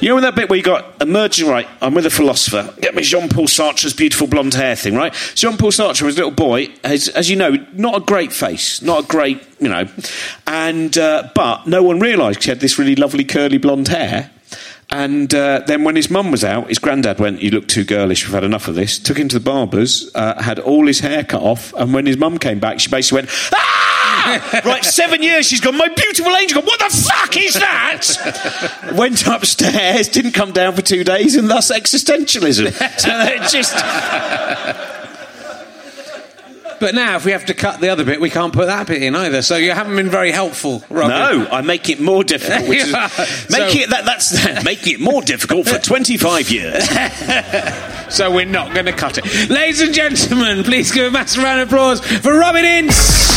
You know, in that bit where you got emerging, right? I'm with a philosopher. Get me Jean Paul Sartre's beautiful blonde hair thing, right? Jean Paul Sartre was a little boy, as, as you know, not a great face, not a great, you know, and uh, but no one realised he had this really lovely curly blonde hair. And uh, then when his mum was out, his granddad went, You look too girlish, we've had enough of this. Took him to the barber's, uh, had all his hair cut off. And when his mum came back, she basically went, Ah! right, seven years she's gone, My beautiful angel. Gone, what the fuck is that? went upstairs, didn't come down for two days, and thus existentialism. So it just. But now if we have to cut the other bit, we can't put that bit in either. So you haven't been very helpful, Robin. No, I make it more difficult. Which is, make So- it that, that's make it more difficult for twenty five years. So we're not going to cut it. Ladies and gentlemen, please give a massive round of applause for Robin Ince.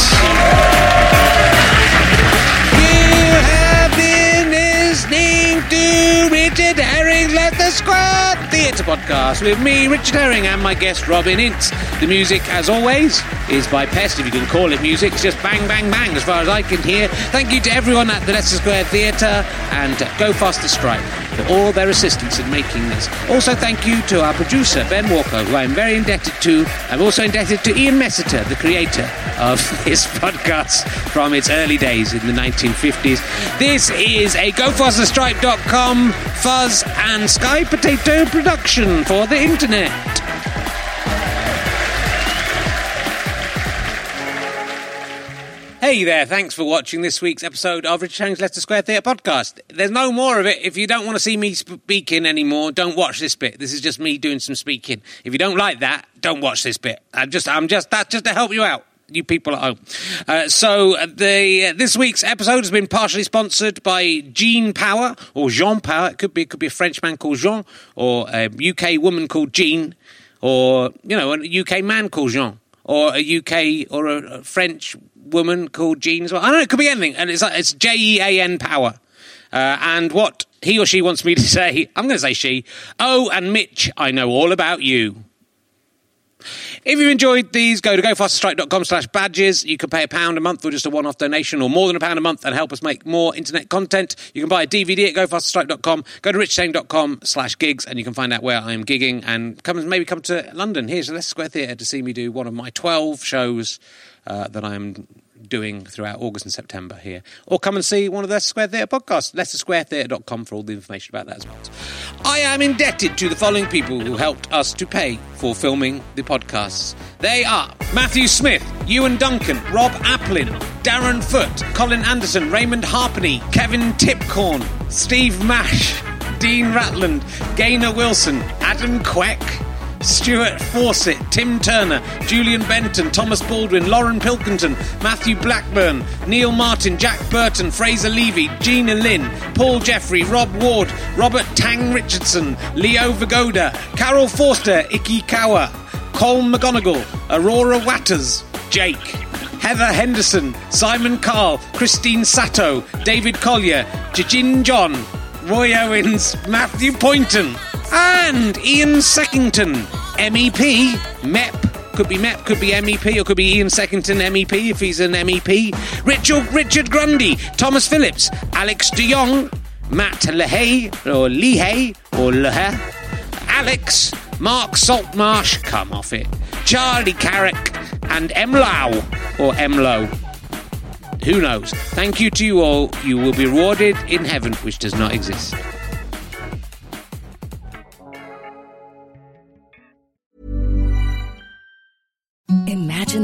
Richard Herring's Leicester Square Theatre podcast with me, Richard Herring, and my guest, Robin Ince. The music, as always, is by Pest, if you can call it music. It's just bang, bang, bang, as far as I can hear. Thank you to everyone at the Leicester Square Theatre and Go Faster Stripe for all their assistance in making this. Also, thank you to our producer, Ben Walker, who I'm very indebted to. I'm also indebted to Ian Messiter, the creator of this podcast from its early days in the 1950s. This is a GoFasterStripe.com fuzz and Sky Potato production for the internet. Hey there, thanks for watching this week's episode of Richard Herring's Leicester Square Theatre podcast. There's no more of it. If you don't want to see me speaking anymore, don't watch this bit. This is just me doing some speaking. If you don't like that, don't watch this bit. I'm just, I'm just, that's just to help you out. You people at home. Uh, so uh, the uh, this week's episode has been partially sponsored by Jean Power or Jean Power. It could be it could be a French man called Jean or a UK woman called Jean or you know a UK man called Jean or a UK or a, a French woman called Jean as well. I don't know. It could be anything, and it's like- it's J E A N Power. Uh, and what he or she wants me to say, I'm going to say she. Oh, and Mitch, I know all about you. If you've enjoyed these, go to gofasterstripe.com slash badges. You can pay a pound a month or just a one-off donation or more than a pound a month and help us make more internet content. You can buy a DVD at gofasterstripe.com. Go to richardherring.com slash gigs and you can find out where I am gigging and come maybe come to London. Here's the Leicester Square Theatre to see me do one of my 12 shows uh, that I am doing throughout August and September here. Or come and see one of the Square Theatre podcasts, leicestersquaretheatre.com for all the information about that as well. I am indebted to the following people who helped us to pay for filming the podcasts. They are Matthew Smith, Ewan Duncan, Rob Applin, Darren Foote, Colin Anderson, Raymond Harpenny, Kevin Tipcorn, Steve Mash, Dean Ratland, Gaynor Wilson, Adam Queck, Stuart Fawcett, Tim Turner, Julian Benton, Thomas Baldwin, Lauren Pilkington, Matthew Blackburn, Neil Martin, Jack Burton, Fraser Levy, Gina Lynn, Paul Jeffrey, Rob Ward, Robert Tang Richardson, Leo Vagoda, Carol Forster, Icky Kawa, Cole McGonigal, Aurora Watters, Jake, Heather Henderson, Simon Carl, Christine Sato, David Collier, Jijin John, Roy Owens, Matthew Poynton, and Ian Seckington, MEP, MEP. Could be MEP, could be MEP, or could be Ian Seckington, MEP, if he's an MEP. Richard, Richard Grundy, Thomas Phillips, Alex de Jong, Matt Lehay, or Lehay, or Lehay, Alex, Mark Saltmarsh, come off it, Charlie Carrick, and Emlau, or Emlo. Who knows? Thank you to you all. You will be rewarded in heaven, which does not exist.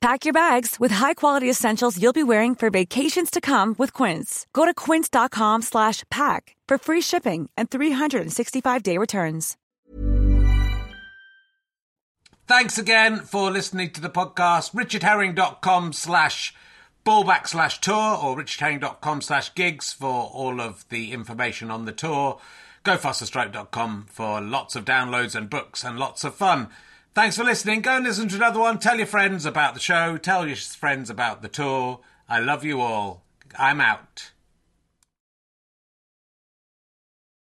Pack your bags with high-quality essentials you'll be wearing for vacations to come with Quince. Go to quince.com slash pack for free shipping and 365-day returns. Thanks again for listening to the podcast. richardherring.com slash ballback slash tour or richardherring.com slash gigs for all of the information on the tour. GoFasterStripe.com for lots of downloads and books and lots of fun. Thanks for listening. Go and listen to another one. Tell your friends about the show. Tell your friends about the tour. I love you all. I'm out.